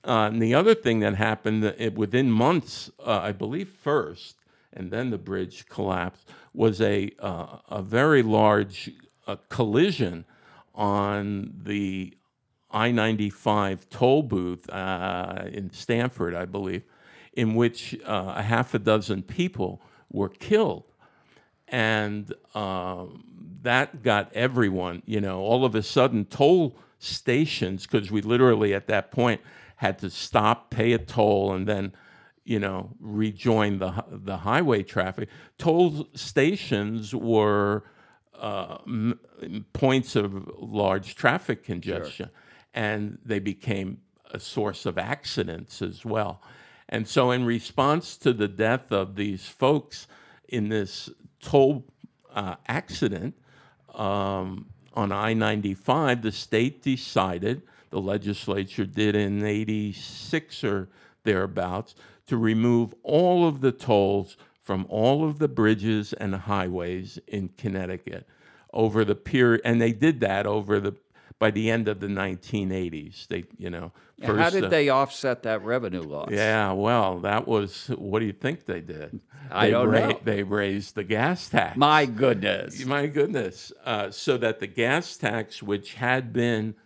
Uh, and the other thing that happened uh, within months, uh, I believe first, and then the bridge collapsed, was a, uh, a very large collision on the I 95 toll booth uh, in Stamford, I believe, in which uh, a half a dozen people were killed. And um, that got everyone, you know, all of a sudden, toll stations, because we literally at that point had to stop, pay a toll, and then you know, rejoin the the highway traffic. Toll stations were uh, m- points of large traffic congestion. Sure and they became a source of accidents as well. And so, in response to the death of these folks in this toll uh, accident um, on I 95, the state decided, the legislature did in 86 or thereabouts, to remove all of the tolls from all of the bridges and highways in Connecticut over the period, and they did that over the by the end of the 1980s. They, you know, first, how did uh, they offset that revenue loss? Yeah, well, that was what do you think they did? I they don't ra- know. They raised the gas tax. My goodness. My goodness. Uh, so that the gas tax, which had been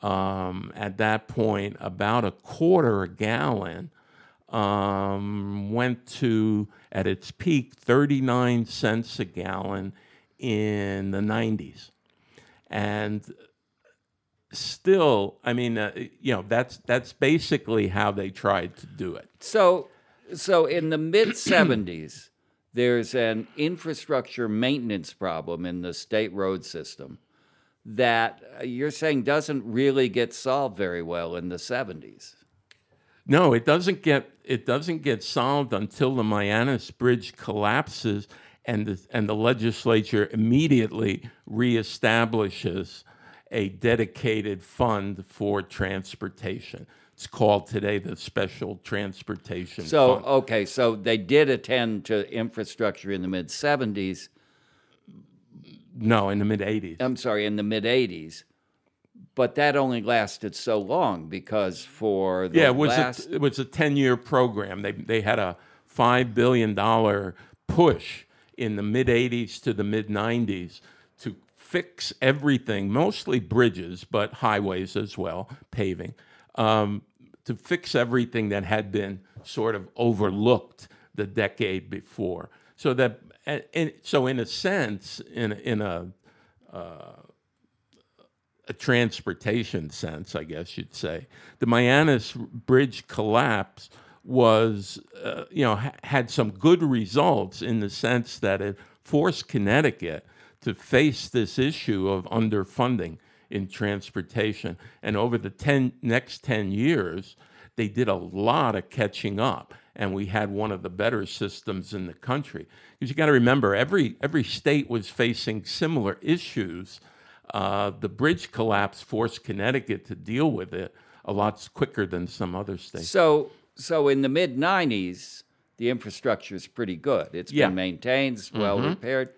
um, at that point about a quarter a gallon, um, went to at its peak 39 cents a gallon in the 90s. And still, I mean, uh, you know, that's that's basically how they tried to do it. So, so in the mid '70s, there's an infrastructure maintenance problem in the state road system that uh, you're saying doesn't really get solved very well in the '70s. No, it doesn't get it doesn't get solved until the Mianus Bridge collapses and the, and the legislature immediately reestablishes a dedicated fund for transportation. It's called today the Special Transportation So, Fund. okay, so they did attend to infrastructure in the mid 70s. No, in the mid 80s. I'm sorry, in the mid 80s. But that only lasted so long because for the Yeah, it was last. a, it was a ten year program. They they had a five billion dollar push in the mid '80s to the mid '90s to fix everything, mostly bridges, but highways as well, paving, um, to fix everything that had been sort of overlooked the decade before. So that and, so in a sense, in in a a transportation sense, I guess you'd say. The Mianus Bridge collapse was, uh, you know, ha- had some good results in the sense that it forced Connecticut to face this issue of underfunding in transportation. And over the 10, next 10 years, they did a lot of catching up. And we had one of the better systems in the country. Because you got to remember, every, every state was facing similar issues uh, the bridge collapse forced Connecticut to deal with it a lot quicker than some other states. So, so in the mid 90s, the infrastructure is pretty good. It's Yeah. been maintained, it's well repaired.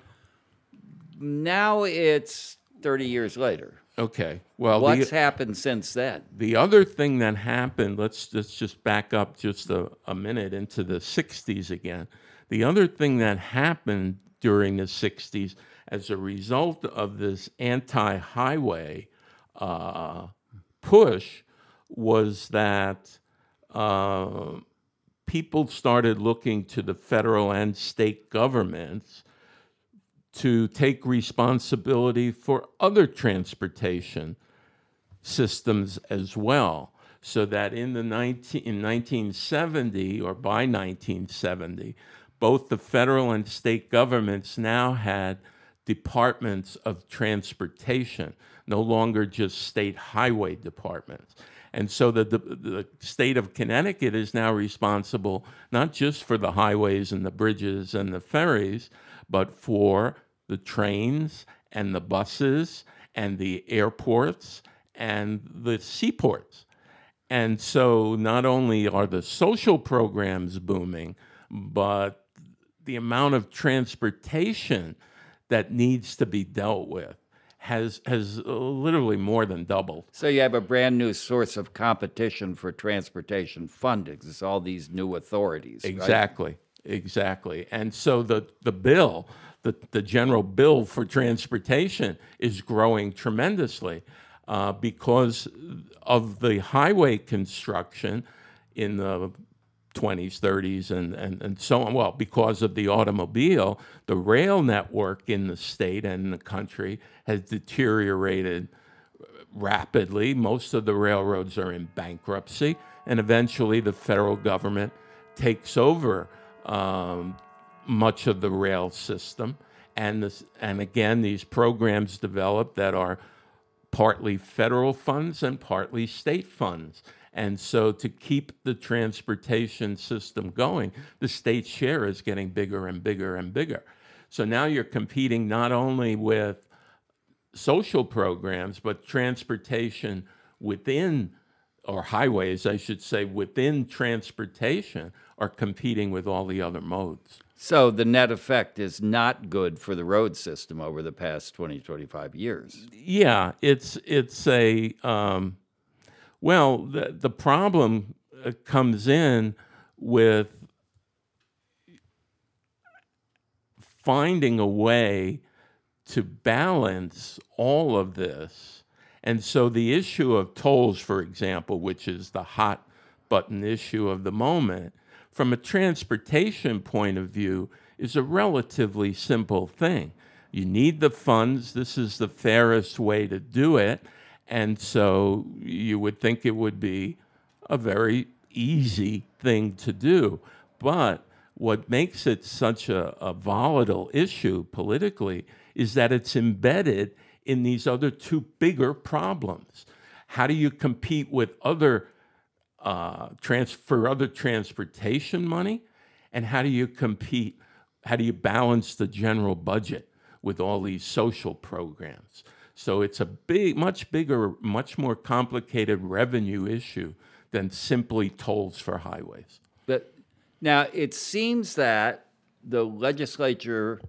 Now it's 30 years later. Okay. Well, What's the, happened since then? the other thing that happened, let's, let's just back up just a, a minute into the 60s again. The other thing that happened during the 60s as a result of this anti highway uh, push was that uh, people started looking to the federal and state governments to take responsibility for other transportation systems as well. So that in the 19, in 1970 or by 1970, both the federal and state governments now had departments of transportation, no longer just state highway departments. And so the, the, the state of Connecticut is now responsible not just for the highways and the bridges and the ferries, but for the trains and the buses and the airports and the seaports. And so not only are the social programs booming, but the amount of transportation that needs to be dealt with has has literally more than doubled. So you have a brand new source of competition for transportation funding. It's all these new authorities. right? Exactly. And so the the bill, the the general bill for transportation is growing tremendously uh, because of the highway construction in the 20s, 30s, and, and, and so on. Well, because of the automobile, the rail network in the state and the country has deteriorated rapidly. Most of the railroads are in bankruptcy, and eventually the federal government takes over um, much of the rail system. And, this, and again, these programs developed that are partly federal funds and partly state funds. And so, to keep the transportation system going, the state share is getting bigger and bigger and bigger. So now you're competing not only with social programs, but transportation within, or highways, I should say, within transportation are competing with all the other modes. So the net effect is not good for the road system over the past 20, 25 years. Yeah, it's it's a um, well, the the problem uh, comes in with finding a way to balance all of this. And so the issue of tolls, for example, which is the hot button issue of the moment, from a transportation point of view, is a relatively simple thing. You need the funds, this is the fairest way to do it. And so you would think it would be a very easy thing to do. But what makes it such a, a volatile issue politically is that it's embedded in these other two bigger problems. How do you compete with other uh, for other transportation money, and how do you compete? how do you balance the general budget with all these social programs? So it's a big, much bigger, much more complicated revenue issue than simply tolls for highways. But now it seems that the legislature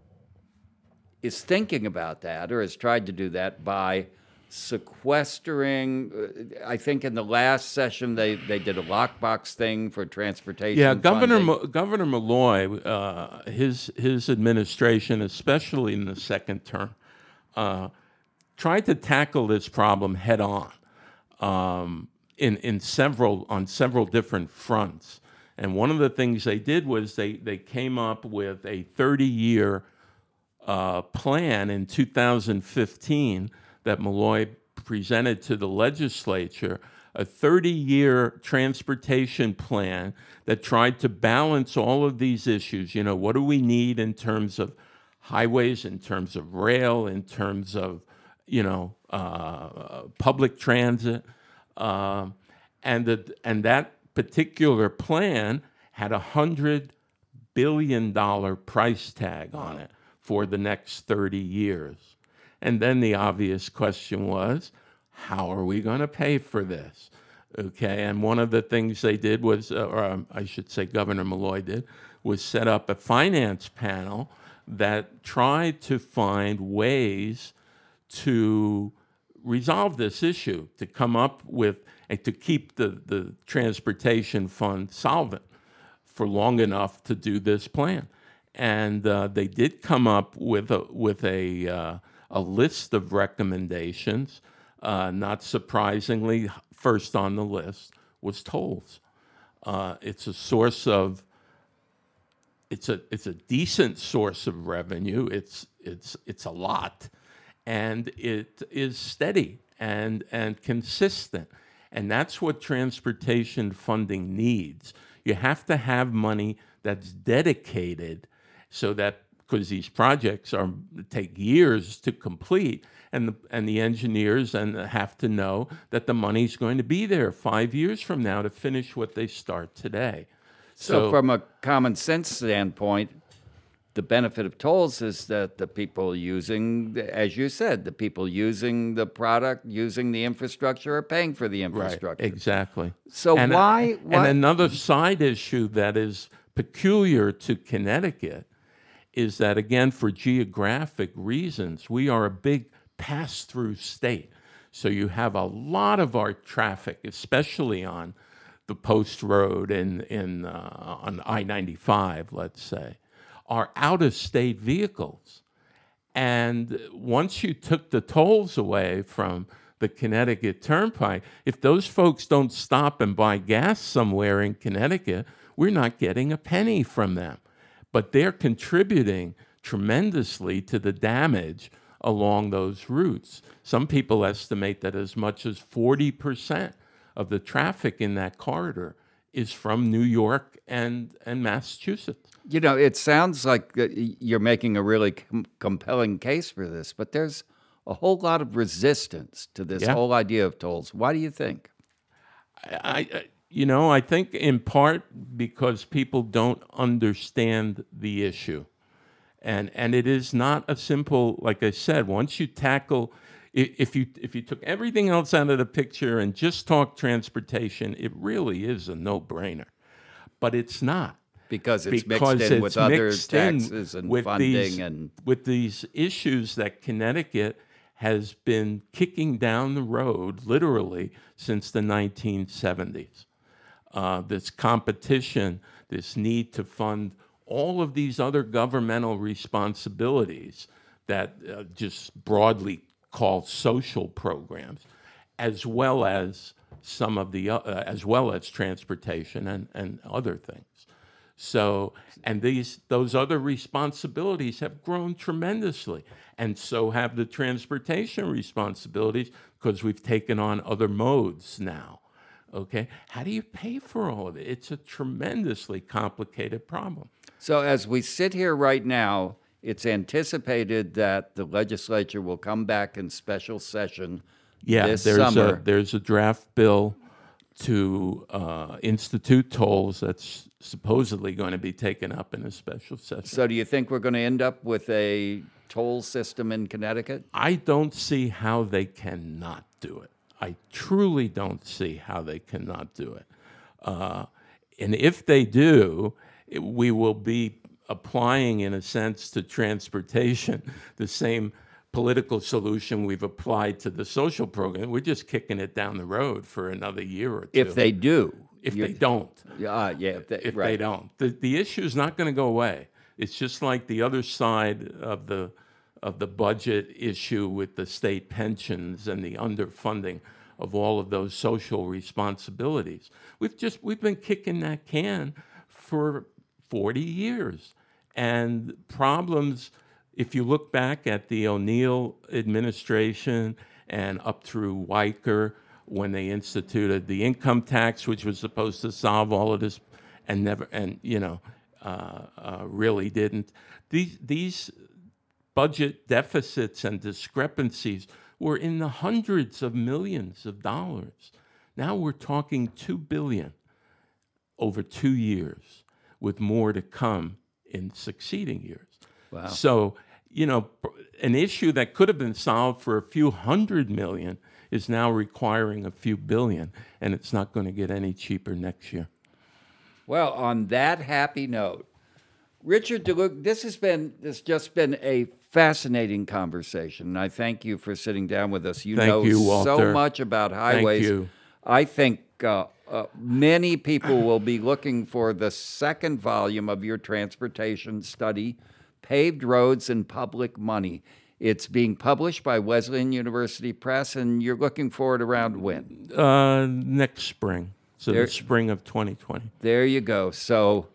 is thinking about that or has tried to do that by sequestering. uh, I think in the last session they, they did a lockbox thing for transportation. Yeah, Governor. Mo- Governor Malloy, uh, his his administration, especially in the second term, uh, tried to tackle this problem head on um, in in several on several different fronts. And one of the things they did was they they came up with a 30 year uh, plan in 2015 that Malloy presented to the legislature a 30 year transportation plan that tried to balance all of these issues. You know, what do we need in terms of highways, in terms of rail, in terms of, you know, uh, public transit? Um, and, the, and that particular plan had a $100 billion price tag on it for the next 30 years. And then the obvious question was, how are we going to pay for this? Okay, and one of the things they did was, uh, or um, I should say, Governor Malloy did, was set up a finance panel that tried to find ways to resolve this issue, to come up with, and to keep the, the transportation fund solvent for long enough to do this plan. And uh, they did come up with a, with a, uh, a list of recommendations. Uh, not surprisingly, first on the list was tolls. Uh, it's a source of it's a it's a decent source of revenue. It's it's it's a lot, and it is steady and and consistent, and that's what transportation funding needs. You have to have money that's dedicated, so that because these projects are take years to complete, and the and the engineers and have to know that the money's going to be there five years from now to finish what they start today. So, from a common sense standpoint, the benefit of tolls is that the people using, as you said, the people using the product, using the infrastructure, are paying for the infrastructure. Right, exactly. So And, uh, why- why- And another side issue that is peculiar to Connecticut is that again, for geographic reasons, we are a big pass-through state. So you have a lot of our traffic, especially on the Post Road and in uh, on I-95, let's say, are out-of-state vehicles. And once you took the tolls away from the Connecticut Turnpike, if those folks don't stop and buy gas somewhere in Connecticut, we're not getting a penny from them. But they're contributing tremendously to the damage along those routes. Some people estimate that as much as 40% of the traffic in that corridor is from New York and, and Massachusetts. You know, it sounds like you're making a really com- compelling case for this, but there's a whole lot of resistance to this Yeah. whole idea of tolls. Why do you think? I, I, you know, I think in part because people don't understand the issue, and and it is not a simple. Like I said, once you tackle, if you if you took everything else out of the picture and just talk transportation, it really is a no brainer, but it's not Because it's because mixed in it's with other taxes and with funding these, and with these issues that Connecticut has been kicking down the road literally since the 1970s. Uh, this competition, this need to fund all of these other governmental responsibilities that uh, just broadly called social programs, as well as some of the uh, as well as transportation and, and other things. So, and these those other responsibilities have grown tremendously, and so have the transportation responsibilities because we've taken on other modes now. Okay, how do you pay for all of it? It's a tremendously complicated problem. So, as we sit here right now, it's anticipated that the legislature will come back in special session Yeah, there's summer. a there's a draft bill to uh, institute tolls that's supposedly going to be taken up in a special session. So, do you think we're going to end up with a toll system in Connecticut? I don't see how they cannot do it. I truly don't see how they cannot do it. Uh, and if they do, it, we will be applying, in a sense, to transportation the same political solution we've applied to the social program. We're just kicking it down the road for another year or two. If they do. if they don't, Uh, yeah, if they, if right. they don't, the the issue is not going to go away. It's just like the other side of the of the budget issue with the state pensions and the underfunding of all of those social responsibilities. We've just we've been kicking that can for 40 years. And problems if you look back at the O'Neill administration and up through Weicker when they instituted the income tax, which was supposed to solve all of this, and never, and you know, uh, uh, really didn't. These these budget deficits and discrepancies were in the hundreds of millions of dollars. Now we're talking two billion over two years, with more to come in succeeding years. Wow. So, you know, an issue that could have been solved for a few hundred million is now requiring a few billion, and it's not going to get any cheaper next year. Well, on that happy note, Richard DeLuca, this has been this just been a fascinating conversation. And I thank you for sitting down with us. You Thank know you, so much about highways. you. I think uh, uh, many people will be looking for the second volume of your transportation study, Paved Roads and Public Money. It's being published by Wesleyan University Press, and you're looking for it around when? Uh, next spring, so There- the spring of 2020. There you go. So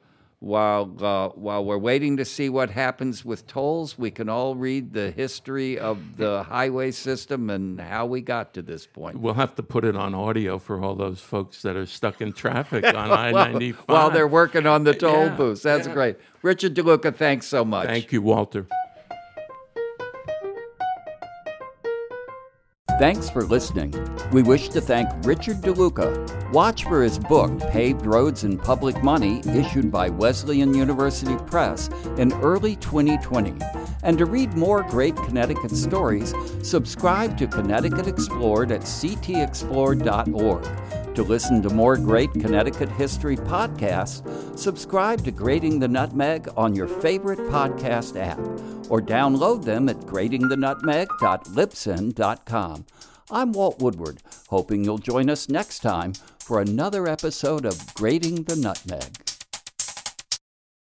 while uh, while we're waiting to see what happens with tolls, we can all read the history of the highway system and how we got to this point. We'll have to put it on audio for all those folks that are stuck in traffic on I 95. while they're working on the toll Yeah, booths. That's great. Richard DeLuca, thanks so much. Thank you, Walter. Thanks for listening. We wish to thank Richard DeLuca. Watch for his book, Paved Roads and Public Money, issued by Wesleyan University Press in early 2020. And to read more great Connecticut stories, subscribe to Connecticut Explored at ctexplored.org. To listen to more great Connecticut history podcasts, subscribe to Grating the Nutmeg on your favorite podcast app or download them at gratingthenutmeg.libsyn.com. I'm Walt Woodward, hoping you'll join us next time for another episode of Grating the Nutmeg.